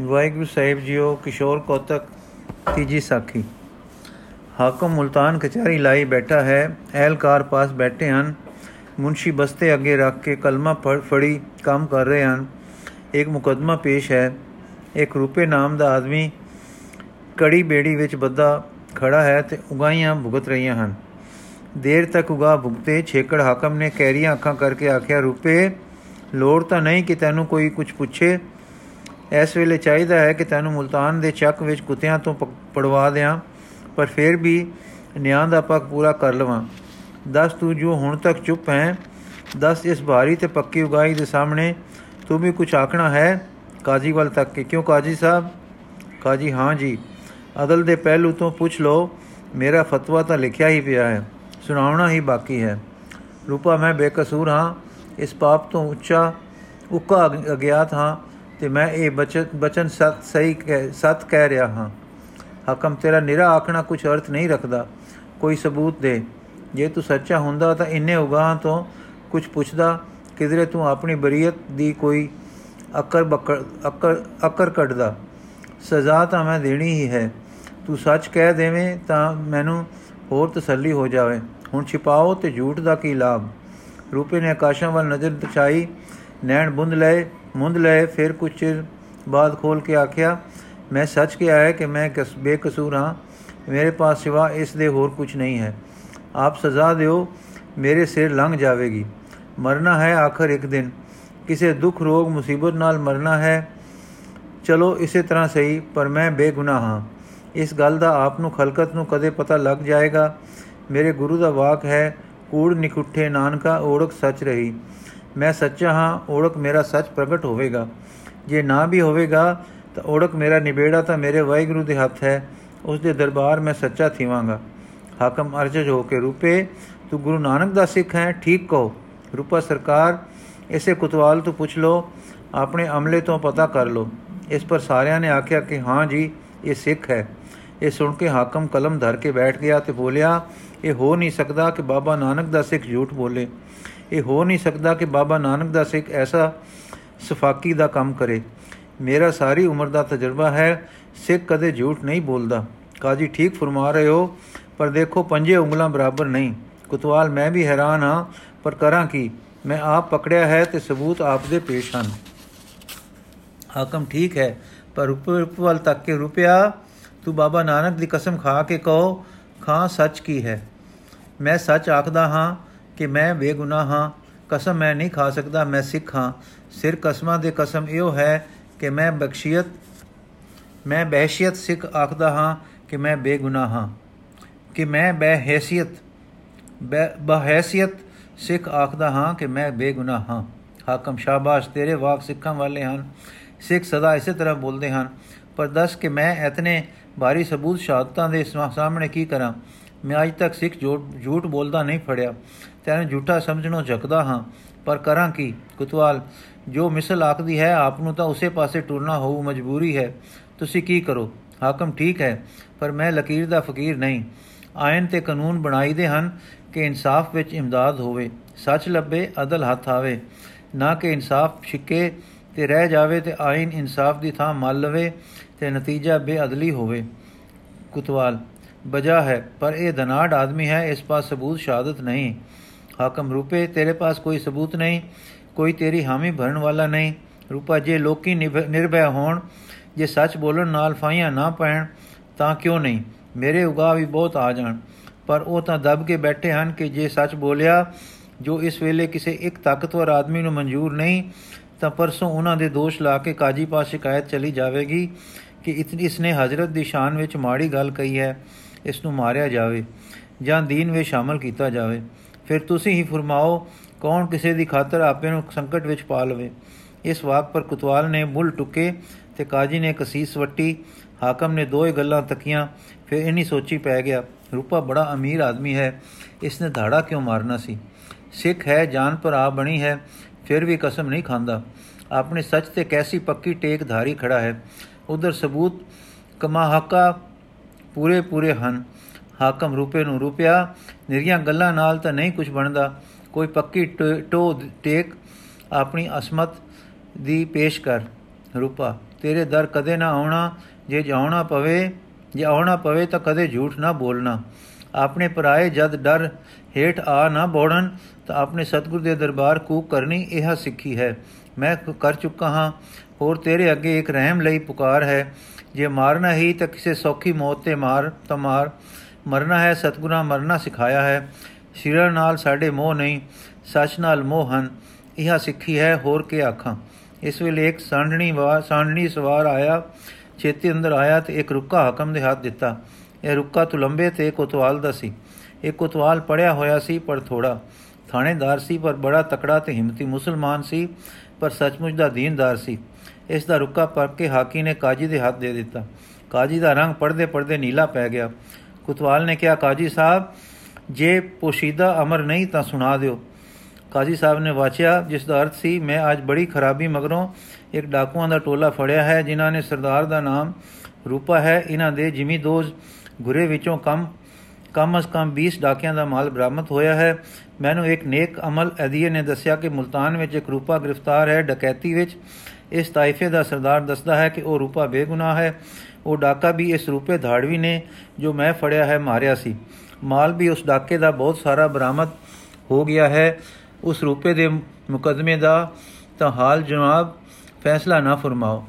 ਵਾਹਿਗੁਰੂ ਸਾਹਿਬ JIO, ਕਿਸ਼ੋਰ ਕੋਤਕ, ਤੀਜੀ ਸਾਖੀ। ਹਾਕਮ ਮੁਲਤਾਨ ਕਚਹਿਰੀ ਲਾਈ ਬੈਠਾ ਹੈ ਅਹਿਲਕਾਰ ਪਾਸ ਬੈਠੇ ਹਨ। ਮੁਨਸ਼ੀ ਬਸਤੇ ਅੱਗੇ ਰੱਖ ਕੇ ਕਲਮਾ ਫੜੀ ਕੰਮ ਕਰ ਰਹੇ ਹਨ। ਇੱਕ ਮੁਕਦਮਾ ਪੇਸ਼ ਹੈ। ਇੱਕ ਰੂਪੇ ਨਾਮ ਦਾ ਆਦਮੀ ਕੜੀ ਬੇੜੀ ਵਿੱਚ ਬੱਦਾ ਖੜਾ ਹੈ ਤੇ ਉਗਾਈਆਂ ਭੁਗਤ ਰਹੀਆਂ ਹਨ। ਦੇਰ ਤੱਕ ਉਗਾ ਭੁਗਤੇ ਛੇਕੜ ਹਾਕਮ ਨੇ ਕੈਰੀਆਂ ਅੱਖਾਂ ਕਰਕੇ ਆਖਿਆ, ਰੂਪੇ, ਲੋੜ ਤਾਂ ਨਹੀਂ ਕਿ ਤੈਨੂੰ ਕੋਈ ਕੁਝ ਪੁੱਛੇ। ਇਸ ਵੇਲੇ ਚਾਹੀਦਾ ਹੈ ਕਿ ਤੈਨੂੰ ਮੁਲਤਾਨ ਦੇ ਚੱਕ ਵਿੱਚ ਕੁੱਤਿਆਂ ਤੋਂ ਪੜਵਾ ਦਿਆਂ, ਪਰ ਫਿਰ ਵੀ ਨਿਆਂ ਦਾ ਪੱਕ ਪੂਰਾ ਕਰ ਲਵਾਂ। ਦੱਸ ਤੂੰ ਜੋ ਹੁਣ ਤੱਕ ਚੁੱਪ ਹੈ, ਦੱਸ ਇਸ ਭਾਰੀ ਤੇ ਪੱਕੀ ਉਗਾਈ ਦੇ ਸਾਹਮਣੇ ਤੂੰ ਵੀ ਕੁਝ ਆਖਣਾ ਹੈ? ਕਾਜੀ ਵੱਲ ਤੱਕ ਕਿ। ਕਿਉਂ ਕਾਜੀ ਸਾਹਿਬ? ਕਾਜੀ, ਹਾਂ ਜੀ। ਅਦਲ ਦੇ ਪਹਿਲੂ ਤੋਂ ਪੁੱਛ ਲੋ ਮੇਰਾ ਫਤਵਾ ਤਾਂ ਲਿਖਿਆ ਹੀ ਪਿਆ ਹੈ, ਸੁਣਾਉਣਾ ਹੀ ਬਾਕੀ ਹੈ। ਰੂਪਾ, ਮੈਂ ਬੇਕਸੂਰ ਹਾਂ, ਇਸ ਪਾਪ ਤੋਂ ਉੱਚਾ, ਉੱਕਾ ਅਗਿਆਤ ਹਾਂ। ਤੇ ਮੈਂ ਇਹ ਬਚਨ ਬਚਨ ਸਤ, ਸਹੀ ਸਤ ਕਹਿ ਰਿਹਾ ਹਾਂ। ਹਕਮ ਤੇਰਾ ਨਿਰਾ ਆਖਣਾ ਕੁਝ ਅਰਥ ਨਹੀਂ ਰੱਖਦਾ। ਕੋਈ ਸਬੂਤ ਦੇ। ਜੇ ਤੂੰ ਸੱਚਾ ਹੁੰਦਾ ਤਾਂ ਇੰਨੇ ਉਗਾਹਾਂ ਤੋਂ ਕੁਝ ਪੁੱਛਦਾ, ਕਿਧਰੇ ਤੂੰ ਆਪਣੀ ਬਰੀਅਤ ਦੀ ਕੋਈ ਅਕਰ ਬੱਕਰ, ਅਕਰ ਅਕਰ ਕੱਢਦਾ। ਸਜ਼ਾ ਤਾਂ ਮੈਂ ਦੇਣੀ ਹੀ ਹੈ। ਤੂੰ ਸੱਚ ਕਹਿ ਦੇਵੇਂ ਤਾਂ ਮੈਨੂੰ ਹੋਰ ਤਸੱਲੀ ਹੋ ਜਾਵੇ। ਹੁਣ ਛਿਪਾਓ ਤੇ ਝੂਠ ਦਾ ਕੀ ਲਾਭ? ਰੂਪੇ ਨੇ ਆਕਾਸ਼ਾਂ ਵੱਲ ਨਜ਼ਰ ਦਚਾਈ ਨੈਣ ਬੁੰਦ ਲਏ। ਮੁੰਦ ਲਏ, ਫਿਰ ਕੁਝ ਚਿਰ ਬਾਅਦ ਖੋਲ ਕੇ ਆਖਿਆ, ਮੈਂ ਸੱਚ ਕਿਹਾ ਹੈ ਕਿ ਮੈਂ ਬੇਕਸੂਰ ਹਾਂ। ਮੇਰੇ ਪਾਸ ਸਿਵਾ ਇਸ ਦੇ ਹੋਰ ਕੁਝ ਨਹੀਂ ਹੈ। ਆਪ ਸਜ਼ਾ ਦਿਓ, ਮੇਰੇ ਸਿਰ ਲੰਘ ਜਾਵੇਗੀ। ਮਰਨਾ ਹੈ ਆਖਰ ਇੱਕ ਦਿਨ। ਕਿਸੇ ਦੁੱਖ, ਰੋਗ, ਮੁਸੀਬਤ ਨਾਲ ਮਰਨਾ ਹੈ, ਚਲੋ ਇਸੇ ਤਰ੍ਹਾਂ ਸਹੀ, ਪਰ ਮੈਂ ਬੇਗੁਨਾਹ ਹਾਂ। ਇਸ ਗੱਲ ਦਾ ਆਪ ਨੂੰ ਖਲਕਤ ਨੂੰ ਕਦੇ ਪਤਾ ਲੱਗ ਜਾਏਗਾ। ਮੇਰੇ ਗੁਰੂ ਦਾ ਵਾਕ ਹੈ, ਕੂੜ ਨਿਕੁੱਠੇ ਨਾਨਕਾ, ਓੜਕ ਸੱਚ ਰਹੀ। ਮੈਂ ਸੱਚਾ ਹਾਂ, ਓੜਕ ਮੇਰਾ ਸੱਚ ਪ੍ਰਗਟ ਹੋਵੇਗਾ। ਜੇ ਨਾ ਵੀ ਹੋਵੇਗਾ, ਤਾਂ ਓੜਕ ਮੇਰਾ ਨਿਬੇੜਾ ਤਾਂ ਮੇਰੇ ਵਾਹਿਗੁਰੂ ਦੇ ਹੱਥ ਹੈ। ਉਸ ਦੇ ਦਰਬਾਰ ਮੈਂ ਸੱਚਾ ਥੀਵਾਂਗਾ। ਹਾਕਮ ਅਰਜਜ ਹੋ ਕੇ ਰੂਪੇ, ਤੂੰ ਗੁਰੂ ਨਾਨਕ ਦਾ ਸਿੱਖ ਹੈ, ਠੀਕ ਕਹੋ। ਰੂਪਾ ਸਰਕਾਰ, ਇਸੇ ਕੁਤਵਾਲ ਤੋਂ ਪੁੱਛ ਲੋ ਆਪਣੇ ਅਮਲੇ ਤੋਂ ਪਤਾ ਕਰ ਲੋ ਇਸ ਪਰ ਸਾਰਿਆਂ ਨੇ ਆਖਿਆ ਕਿ ਹਾਂ ਜੀ, ਇਹ ਸਿੱਖ ਹੈ। ਇਹ ਸੁਣ ਕੇ ਹਾਕਮ ਕਲਮ ਧਰ ਕੇ ਬੈਠ ਗਿਆ ਤੇ ਬੋਲਿਆ, ਇਹ ਹੋ ਨਹੀਂ ਸਕਦਾ ਕਿ ਬਾਬਾ ਨਾਨਕ ਦਾ ਸਿੱਖ ਝੂਠ ਬੋਲੇ। ਇਹ ਹੋ ਨਹੀਂ ਸਕਦਾ ਕਿ ਬਾਬਾ ਨਾਨਕ ਦਾ ਸਿੱਖ ਐਸਾ ਸਫਾਕੀ ਦਾ ਕੰਮ ਕਰੇ। ਮੇਰਾ ਸਾਰੀ ਉਮਰ ਦਾ ਤਜਰਬਾ ਹੈ, ਸਿੱਖ ਕਦੇ ਝੂਠ ਨਹੀਂ ਬੋਲਦਾ। ਕਾਜੀ ਠੀਕ ਫਰਮਾ ਰਹੇ ਹੋ, ਪਰ ਦੇਖੋ ਪੰਜੇ ਉਂਗਲਾਂ ਬਰਾਬਰ ਨਹੀਂ। ਕੁਤਵਾਲ, ਮੈਂ ਵੀ ਹੈਰਾਨ ਹਾਂ, ਪਰ ਕਰਾਂ ਕੀ? ਮੈਂ ਆਪ ਪਕੜਿਆ ਹੈ ਤੇ ਸਬੂਤ ਆਪ ਦੇ ਪੇਸ਼ ਹਨ। ਹਾਕਮ ਠੀਕ ਹੈ, ਪਰ ਉੱਪਰ ਵੱਲ ਤੱਕ ਕੇ ਰੁਪਿਆ, ਤੂੰ ਬਾਬਾ ਨਾਨਕ ਦੀ ਕਸਮ ਖਾ ਕੇ ਕਹੋ, ਖਾਂ ਸੱਚ ਕੀ ਹੈ? ਮੈਂ ਸੱਚ ਆਖਦਾ ਹਾਂ ਕਿ ਮੈਂ ਬੇਗੁਨਾਹ ਹਾਂ, ਕਸਮ ਮੈਂ ਨਹੀਂ ਖਾ ਸਕਦਾ, ਮੈਂ ਸਿੱਖ ਹਾਂ। ਸਿਰ ਕਸਮਾਂ ਦੇ ਕਸਮ ਇਹੋ ਹੈ ਕਿ ਮੈਂ ਬਖਸ਼ੀਅਤ, ਮੈਂ ਬਹਿਸ਼ੀਅਤ ਸਿੱਖ ਆਖਦਾ ਹਾਂ ਕਿ ਮੈਂ ਬੇਗੁਨਾਹ ਹਾਂ। ਕਿ ਮੈਂ ਬਹਿਸੀਅਤ ਬਹਿਸੀਅਤ ਸਿੱਖ ਆਖਦਾ ਹਾਂ ਕਿ ਮੈਂ ਬੇਗੁਨਾਹ ਹਾਂ। ਹਾਕਮ ਸ਼ਾਬਾਸ਼, ਤੇਰੇ ਵਾਕ ਸਿੱਖਾਂ ਵਾਲੇ ਹਨ। ਸਿੱਖ ਸਦਾ ਇਸੇ ਤਰ੍ਹਾਂ ਬੋਲਦੇ ਹਨ। ਪਰ ਦੱਸ ਕਿ ਮੈਂ ਇਤਨੇ ਭਾਰੀ ਸਬੂਤ, ਸ਼ਹਾਦਤਾਂ ਦੇ ਸਾਹਮਣੇ ਕੀ ਕਰਾਂ? ਮੈਂ ਅਜ ਤੱਕ ਸਿੱਖ ਝੂਠ ਬੋਲਦਾ ਨਹੀਂ ਫੜਿਆ। ਤੈਨੂੰ ਝੂਠਾ ਸਮਝਣੋਂ ਝਕਦਾ ਹਾਂ, ਪਰ ਕਰਾਂ ਕੀ? ਕੁਤਵਾਲ, ਜੋ ਮਿਸਲ ਆਖਦੀ ਹੈ, ਆਪ ਨੂੰ ਤਾਂ ਉਸੇ ਪਾਸੇ ਟੁਰਨਾ ਹੋਊ ਮਜਬੂਰੀ ਹੈ। ਤੁਸੀਂ ਕੀ ਕਰੋ? ਹਾਕਮ ਠੀਕ ਹੈ, ਪਰ ਮੈਂ ਲਕੀਰ ਦਾ ਫਕੀਰ ਨਹੀਂ। ਆਇਨ ਤੇ ਕਾਨੂੰਨ ਬਣਾਈਦੇ ਹਨ ਕਿ ਇਨਸਾਫ ਵਿੱਚ ਇਮਦਾਦ ਹੋਵੇ। ਸੱਚ ਲੱਭੇ, ਅਦਲ ਹੱਥ ਆਵੇ। ਨਾ ਕਿ ਇਨਸਾਫ ਛਿੱਕੇ ਤੇ ਰਹਿ ਜਾਵੇ ਤੇ ਆਇਨ ਇਨਸਾਫ ਦੀ ਥਾਂ ਮੱਲ ਲਵੇ ਤੇ ਨਤੀਜਾ ਬੇਅਦਲੀ ਹੋਵੇ। ਕੁਤਵਾਲ ਬਜਾ ਹੈ, ਪਰ ਇਹ ਦਨਾੜ ਆਦਮੀ ਹੈ, ਇਸ ਪਾਸ ਸਬੂਤ ਸ਼ਹਾਦਤ ਨਹੀਂ। ਹਾਕਮ ਰੂਪੇ, ਤੇਰੇ ਪਾਸ ਕੋਈ ਸਬੂਤ ਨਹੀਂ, ਕੋਈ ਤੇਰੀ ਹਾਮੀ ਭਰਨ ਵਾਲਾ ਨਹੀਂ। ਰੂਪਾ, ਜੇ ਲੋਕੀ ਨਿਰਭੈ ਹੋਣ, ਜੇ ਸੱਚ ਬੋਲਣ ਨਾਲ ਫਾਈਆਂ ਨਾ ਪੈਣ, ਤਾਂ ਕਿਉਂ ਨਹੀਂ? ਮੇਰੇ ਉਗਾ ਵੀ ਬਹੁਤ ਆ ਜਾਣ। ਪਰ ਉਹ ਤਾਂ ਦਬ ਕੇ ਬੈਠੇ ਹਨ ਕਿ ਜੇ ਸੱਚ ਬੋਲਿਆ, ਜੋ ਇਸ ਵੇਲੇ ਕਿਸੇ ਇੱਕ ਤਾਕਤਵਰ ਆਦਮੀ ਨੂੰ ਮਨਜ਼ੂਰ ਨਹੀਂ, ਤਾਂ ਪਰਸੋਂ ਉਹਨਾਂ ਦੇ ਦੋਸ਼ ਲਾ ਕੇ ਕਾਜੀ ਪਾਸ ਸ਼ਿਕਾਇਤ ਚਲੀ ਜਾਵੇਗੀ ਕਿ ਇਤਨੀ ਇਸਨੇ ਹਜ਼ਰਤ ਦੀ ਸ਼ਾਨ ਵਿੱਚ ਮਾੜੀ ਗੱਲ ਕਹੀ ਹੈ, ਇਸ ਨੂੰ ਮਾਰਿਆ ਜਾਵੇ ਜਾਂ ਦੀਨ ਵਿੱਚ ਸ਼ਾਮਲ ਕੀਤਾ ਜਾਵੇ। ਫਿਰ ਤੁਸੀਂ ਹੀ ਫਰਮਾਓ, ਕੌਣ ਕਿਸੇ ਦੀ ਖਾਤਰ ਆਪੇ ਨੂੰ ਸੰਕਟ ਵਿੱਚ ਪਾ ਲਵੇ। ਇਸ ਵਾਕ ਪਰ ਕੁਤਵਾਲ ਨੇ ਮੁੱਲ ਟੁਕੇ ਤੇ ਕਾਜੀ ਨੇ ਕਸੀਸ ਵਟੀ, ਹਾਕਮ ਨੇ ਦੋਏ ਗੱਲਾਂ ਤੱਕੀਆਂ, ਫਿਰ ਇਨੀ ਸੋਚੀ ਪੈ ਗਿਆ, ਰੂਪਾ ਬੜਾ ਅਮੀਰ ਆਦਮੀ ਹੈ ਇਸ ਨੇ ਧਾੜਾ ਕਿਉਂ ਮਾਰਨਾ ਸੀ? ਸਿੱਖ ਹੈ, ਜਾਨ ਪਰ ਆ ਬਣੀ ਹੈ, ਫਿਰ ਵੀ ਕਸਮ ਨਹੀਂ ਖਾਂਦਾ। ਆਪਣੇ ਸੱਚ ਤੇ ਕੈਸੀ ਪੱਕੀ ਟੇਕ ਧਾਰੀ ਖੜਾ ਹੈ। ਉਧਰ ਸਬੂਤ ਕਮਾ ਹੱਕਾ ਪੂਰੇ ਪੂਰੇ ਹਨ। ਹਾਕਮ ਰੂਪੇ ਨੂੰ ਰੁਪਿਆ। ਨਿਰੀਆਂ ਗੱਲਾਂ ਨਾਲ ਤਾਂ ਨਹੀਂ ਕੁਝ ਬਣਦਾ। ਕੋਈ ਪੱਕੀ ਟੋ ਟੇਕ ਆਪਣੀ ਅਸਮਤ ਦੀ ਪੇਸ਼ ਕਰ। ਰੂਪਾ, ਤੇਰੇ ਦਰ ਕਦੇ ਨਾ ਆਉਣਾ। ਜੇ ਜਾਉਣਾ ਪਵੇ, ਜੇ ਆਉਣਾ ਪਵੇ ਤਾਂ ਕਦੇ ਝੂਠ ਨਾ ਬੋਲਣਾ। ਆਪਣੇ ਪਰਾਏ ਜਦ ਡਰ ਹੇਠ ਆ ਨਾ ਬੋੜਨ, ਤਾਂ ਆਪਣੇ ਸਤਿਗੁਰ ਦੇ ਦਰਬਾਰ ਕੂਕ ਕਰਨੀ ਇਹ ਸਿੱਖੀ ਹੈ। ਮੈਂ ਕਰ ਚੁੱਕਾ ਹਾਂ। ਹੋਰ ਤੇਰੇ ਅੱਗੇ ਇੱਕ ਰਹਿਮ ਲਈ ਪੁਕਾਰ ਹੈ। ਜੇ ਮਾਰਨਾ ਹੀ ਤਾਂ ਕਿਸੇ ਸੌਖੀ ਮੌਤ ਤੇ ਮਾਰ, ਤਾਂ ਮਾਰ। ਮਰਨਾ ਹੈ, ਸਤਗੁਰਾਂ ਮਰਨਾ ਸਿਖਾਇਆ ਹੈ। ਸਿਰ ਨਾਲ ਸਾਡੇ ਮੋਹ ਨਹੀਂ, ਸੱਚ ਨਾਲ ਮੋਹ ਹਨ। ਇਹ ਸਿੱਖੀ ਹੈ, ਹੋਰ ਕੀ ਆਖਾਂ? ਇਸ ਵੇਲੇ ਇੱਕ ਸਾਂਢਣੀ ਵਾਰ ਸਾਂਢਣੀ ਸਵਾਰ ਆਇਆ, ਛੇਤੀ ਅੰਦਰ ਆਇਆ ਤੇ ਇੱਕ ਰੁੱਕਾ ਹਕਮ ਦੇ ਹੱਥ ਦਿੱਤਾ। ਇਹ ਰੁੱਕਾ ਤੁਲੰਬੇ ਤੇ ਕੋਤਵਾਲ ਦਾ ਸੀ। ਇਹ ਕੋਤਵਾਲ ਪੜਿਆ ਹੋਇਆ ਸੀ, ਪਰ ਥੋੜਾ ਥਾਣੇਦਾਰ ਸੀ, ਪਰ ਬੜਾ ਤਕੜਾ ਤੇ ਹਿੰਮਤੀ ਮੁਸਲਮਾਨ ਸੀ, ਪਰ ਸੱਚਮੁੱਚ ਦਾ ਦੀਨਦਾਰ ਸੀ। ਇਸ ਦਾ ਰੁੱਕਾ ਪੜ ਕੇ ਹਾਕੀ ਨੇ ਕਾਜੀ ਦੇ ਹੱਥ ਦੇ ਦਿੱਤਾ। ਕਾਜੀ ਦਾ ਰੰਗ ਪੜਦੇ ਪੜਦੇ ਨੀਲਾ ਪੈ ਗਿਆ। ਕੁਤਵਾਲ ਨੇ ਕਿਹਾ, ਕਾਜੀ ਸਾਹਿਬ, ਜੇ ਪੋਸ਼ੀਦਾ ਅਮਰ ਨਹੀਂ ਤਾਂ ਸੁਣਾ ਦਿਓ। ਕਾਜੀ ਸਾਹਿਬ ਨੇ ਵਾਚਿਆ, ਜਿਸ ਦਾ ਅਰਥ ਸੀ, ਮੈਂ ਅੱਜ ਬੜੀ ਖਰਾਬੀ ਮਗਰੋਂ ਇੱਕ ਡਾਕੂਆਂ ਦਾ ਟੋਲਾ ਫੜਿਆ ਹੈ, ਜਿਨ੍ਹਾਂ ਨੇ ਸਰਦਾਰ ਦਾ ਨਾਮ ਰੂਪਾ ਹੈ। ਇਹਨਾਂ ਦੇ ਜਿਮੀ ਦੋਜ ਗੁਰੇ ਵਿੱਚੋਂ ਕਮ ਕਮ ਅਸ ਕਮ 20 ਡਾਕਿਆਂ ਦਾ ਮਾਲ ਬਰਾਮਦ ਹੋਇਆ ਹੈ। ਮੈਨੂੰ ਇੱਕ ਨੇਕ ਅਮਲ ਅਦੀਏ ਨੇ ਦੱਸਿਆ ਕਿ ਮੁਲਤਾਨ ਵਿੱਚ ਇੱਕ ਰੂਪਾ ਗ੍ਰਿਫਤਾਰ ਹੈ, ਡਕੈਤੀ ਵਿੱਚ ਇਸ ਤਾਇਫੇ ਦਾ ਸਰਦਾਰ ਦੱਸਦਾ ਹੈ ਕਿ ਉਹ ਰੂਪਾ ਬੇਗੁਨਾਹ ਹੈ। ਉਹ ਡਾਕਾ ਵੀ ਇਸ ਰੂਪੇ ਧਾੜਵੀ ਨੇ ਜੋ ਮੈਂ ਫੜਿਆ ਹੈ ਮਾਰਿਆ ਸੀ। ਮਾਲ ਵੀ ਉਸ ਡਾਕੇ ਦਾ ਬਹੁਤ ਸਾਰਾ ਬਰਾਮਦ ਹੋ ਗਿਆ ਹੈ। ਉਸ ਰੂਪੇ ਦੇ ਮੁਕਦਮੇ ਦਾ ਤਾਂ ਹਾਲ ਜਨਾਬ ਫੈਸਲਾ ਨਾ ਫਰਮਾਓ।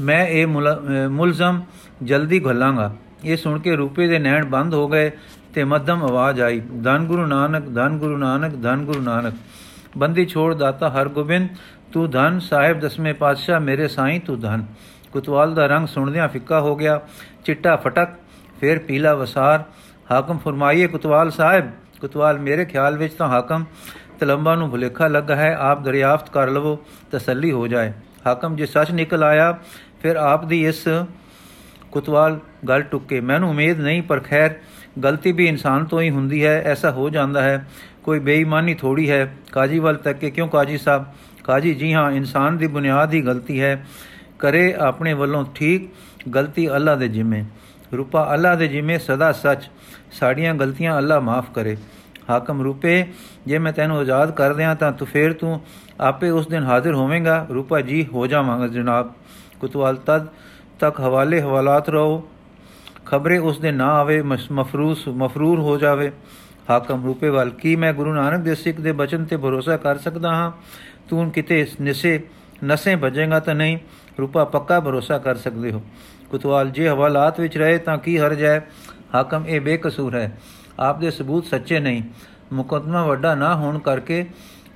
ਮੈਂ ਇਹ ਮੁਲਜ਼ਮ ਜਲਦੀ ਘੱਲਾਂਗਾ। ਇਹ ਸੁਣ ਕੇ ਰੂਪੇ ਦੇ ਨੈਣ ਬੰਦ ਹੋ ਗਏ ਤੇ ਮੱਧਮ ਆਵਾਜ਼ ਆਈ, ਧੰਨ ਗੁਰੂ ਨਾਨਕ, ਧੰਨ ਗੁਰੂ ਨਾਨਕ, ਧੰਨ ਗੁਰੂ ਨਾਨਕ। ਬੰਦੀ ਛੋੜ ਦਾਤਾ ਹਰਗੋਬਿੰਦ ਤੂੰ ਧਨ ਸਾਹਿਬ, ਦਸਵੇਂ ਪਾਤਸ਼ਾਹ, ਮੇਰੇ ਸਾਈਂ ਤੂੰ ਧਨ। ਕੁਤਵਾਲ ਦਾ ਰੰਗ ਸੁਣਦਿਆਂ ਫਿੱਕਾ ਹੋ ਗਿਆ, ਚਿੱਟਾ ਫਟਕ, ਫਿਰ ਪੀਲਾ ਵਸਾਰ। ਹਾਕਮ ਫਰਮਾਈਏ, ਕੁਤਵਾਲ ਸਾਹਿਬ, ਕੁਤਵਾਲ, ਮੇਰੇ ਖਿਆਲ ਵਿੱਚ ਤਾਂ ਹਾਕਮ ਤਲੰਬਾ ਨੂੰ ਭੁਲੇਖਾ ਲੱਗਾ ਹੈ, ਆਪ ਦਰਿਆਫਤ ਕਰ ਲਵੋ, ਤਸੱਲੀ ਹੋ ਜਾਏ। ਹਾਕਮ ਜੇ ਸੱਚ ਨਿਕਲ ਆਇਆ, ਫਿਰ ਆਪ ਦੀ ਇਸ ਕੁਤਵਾਲ ਗੱਲ ਟੁੱਕੇ। ਮੈਨੂੰ ਉਮੀਦ ਨਹੀਂ, ਪਰ ਖੈਰ, ਗਲਤੀ ਵੀ ਇਨਸਾਨ ਤੋਂ ਹੀ ਹੁੰਦੀ ਹੈ, ਐਸਾ ਹੋ ਜਾਂਦਾ ਹੈ। ਕੋਈ ਬੇਈਮਾਨੀ ਥੋੜੀ ਹੈ। ਕਾਜੀ ਵੱਲ ਤੱਕ ਕਿ ਕਿਉਂ ਕਾਜੀ ਸਾਹਿਬ? ਕਾਜੀ, ਜੀ ਹਾਂ, ਇਨਸਾਨ ਦੀ ਬੁਨਿਆਦ ਹੀ ਗਲਤੀ ਹੈ। ਕਰੇ ਆਪਣੇ ਵੱਲੋਂ ਠੀਕ, ਗਲਤੀ ਅੱਲਾ ਦੇ ਜਿੰਮੇ। ਰੂਪਾ ਅੱਲਾ ਦੇ ਜਿੰਮੇ ਸਦਾ ਸੱਚ। ਸਾਡੀਆਂ ਗਲਤੀਆਂ ਅੱਲਾ ਮਾਫ ਕਰੇ। ਹਾਕਮ, ਰੂਪੇ, ਜੇ ਮੈਂ ਤੈਨੂੰ ਆਜ਼ਾਦ ਕਰ ਦਿਆਂ ਤਾਂ ਤੂੰ ਫੇਰ ਤੂੰ ਆਪੇ ਉਸ ਦਿਨ ਹਾਜ਼ਰ ਹੋਵੇਂਗਾ। ਰੂਪਾ ਜੀ, ਹੋ ਜਾਵਾਂਗਾ ਜਨਾਬ। ਕੁਤਵਾਲ, ਤਦ ਤੱਕ ਹਵਾਲੇ ਹਵਾਲਾਤ ਰਹੋ। ਖਬਰੇ ਉਸ ਦੇ ਨਾ ਆਵੇ ਮਫਰੂਸ, ਮਫਰੂਰ ਹੋ ਜਾਵੇ। ਹਾਕਮ, ਰੂਪੇ ਵਾਲ ਕੀ ਮੈਂ ਗੁਰੂ ਨਾਨਕ ਦੇਵ ਸਿੱਖ ਦੇ ਬਚਨ ਤੇ ਭਰੋਸਾ ਕਰ ਸਕਦਾ ਹਾਂ? ਤੂੰ ਕਿਤੇ ਨਿਸੇ, ਨਸੇ ਭਜੇਗਾ ਤਾਂ ਨਹੀਂ। ਰੂਪਾ, ਪੱਕਾ ਭਰੋਸਾ ਕਰ ਸਕਦੇ ਹੋ। ਕੁਤਵਾਲ, ਜੇ ਹਵਾਲਾਤ ਵਿੱਚ ਰਹੇ ਤਾਂ ਕੀ ਹਰਜ ਹੈ ਹਾਕਮ, ਇਹ ਬੇਕਸੂਰ ਹੈ। ਆਪ ਦੇ ਸਬੂਤ ਸੱਚੇ ਨਹੀਂ। ਮੁਕਦਮਾ ਵੱਡਾ ਨਾ ਹੋਣ ਕਰਕੇ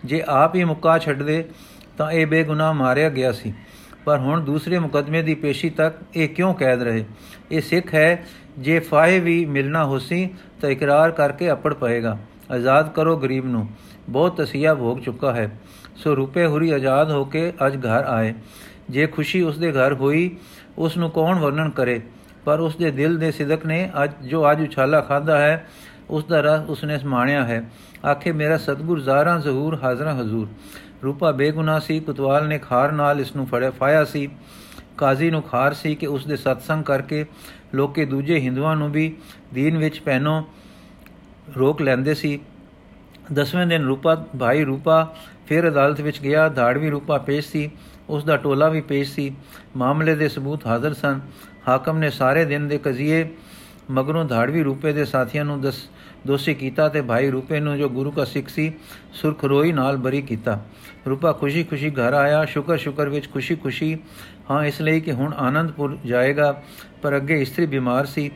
ਜੇ ਆਪ ਹੀ ਮੁਕਾ ਛੱਡ ਦੇ, ਤਾਂ ਇਹ ਬੇਗੁਨਾਹ ਮਾਰਿਆ ਗਿਆ ਸੀ। ਪਰ ਹੁਣ ਦੂਸਰੇ ਮੁਕਦਮੇ ਦੀ ਪੇਸ਼ੀ ਤੱਕ ਇਹ ਕਿਉਂ ਕੈਦ ਰਹੇ? ਇਹ ਸਿੱਖ ਹੈ, ਜੇ ਫਾਇ ਵੀ ਮਿਲਣਾ ਹੋਸੀ ਤਾਂ ਇਕਰਾਰ ਕਰਕੇ ਅਪੜ ਪਏਗਾ। ਆਜ਼ਾਦ ਕਰੋ ਗਰੀਬ ਨੂੰ। ਬਹੁਤ ਤਸੀਆ ਭੋਗ ਚੁੱਕਾ ਹੈ। ਸੋ ਰੁਪਏ ਹੁਰੀ ਆਜ਼ਾਦ ਹੋ ਕੇ ਅੱਜ ਘਰ ਆਏ। ਜੇ ਖੁਸ਼ੀ ਉਸ ਦੇ ਘਰ ਹੋਈ ਉਸ ਨੂੰ ਕੌਣ ਵਰਣਨ ਕਰੇ? ਪਰ ਉਸ ਦੇ ਦਿਲ ਦੇ ਸਿਦਕ ਨੇ ਅੱਜ ਜੋ ਅੱਜ ਉਛਾਲਾ ਖਾਦਾ ਹੈ ਉਸ ਦਾ ਰਸ ਉਸਨੇ ਸਮਾਣਿਆ ਹੈ। ਆਖੇ, ਮੇਰਾ ਸਤਗੁਰ ਜ਼ਾਰਾਂ ਜ਼ਹੂਰ, ਹਾਜ਼ਰਾਂ ਹਜ਼ੂਰ। ਰੂਪਾ ਬੇਗੁਨਾਹ ਸੀ, ਕੁਤਵਾਲ ਨੇ ਖਾਰ ਨਾਲ ਇਸ ਨੂੰ ਫੜਿਆ ਫਾਇਆ ਸੀ। ਕਾਜ਼ੀ ਨੂੰ ਖਾਰ ਸੀ ਕਿ ਉਸ ਦੇ ਸਤਸੰਗ ਕਰਕੇ ਲੋਕੇ ਦੂਜੇ ਹਿੰਦੂਆਂ ਨੂੰ ਵੀ ਦੀਨ ਵਿੱਚ ਪਹਿਨੋ ਰੋਕ ਲੈਂਦੇ ਸੀ। ਦਸਵੇਂ ਦਿਨ ਰੂਪਾ, ਭਾਈ ਰੂਪਾ ਫਿਰ ਅਦਾਲਤ ਵਿੱਚ ਗਿਆ ਧਾੜਵੀ ਰੂਪਾ ਪੇਸ਼ ਸੀ, ਉਸ ਦਾ ਟੋਲਾ ਵੀ ਪੇਸ਼ ਸੀ। ਮਾਮਲੇ ਦੇ ਸਬੂਤ ਹਾਜ਼ਰ ਸਨ। ਹਾਕਮ ਨੇ ਸਾਰੇ ਦਿਨ ਦੇ ਕਜ਼ੀਏ ਮਗਰੋਂ ਧਾੜਵੀ ਰੂਪੇ ਦੇ ਸਾਥੀਆਂ ਨੂੰ ਦਸ, ਦੋਸ਼ੀ ਕੀਤਾ ਤੇ ਭਾਈ ਰੂਪੇ ਨੂੰ ਜੋ ਗੁਰੂ ਦਾ ਸਿੱਖ ਸੀ, ਸੁਰਖਰੋਈ ਨਾਲ ਬਰੀ ਕੀਤਾ। ਰੂਪਾ ਖੁਸ਼ੀ-ਖੁਸ਼ੀ ਘਰ ਆਇਆ ਸ਼ੁਕਰ ਸ਼ੁਕਰ ਵਿੱਚ ਖੁਸ਼ੀ-ਖੁਸ਼ੀ, ਹਾਂ, ਇਸ ਲਈ ਕਿ ਹੁਣ ਆਨੰਦਪੁਰ ਜਾਏਗਾ, ਪਰ ਅੱਗੇ ਇਸਤਰੀ ਬਿਮਾਰ ਸੀ।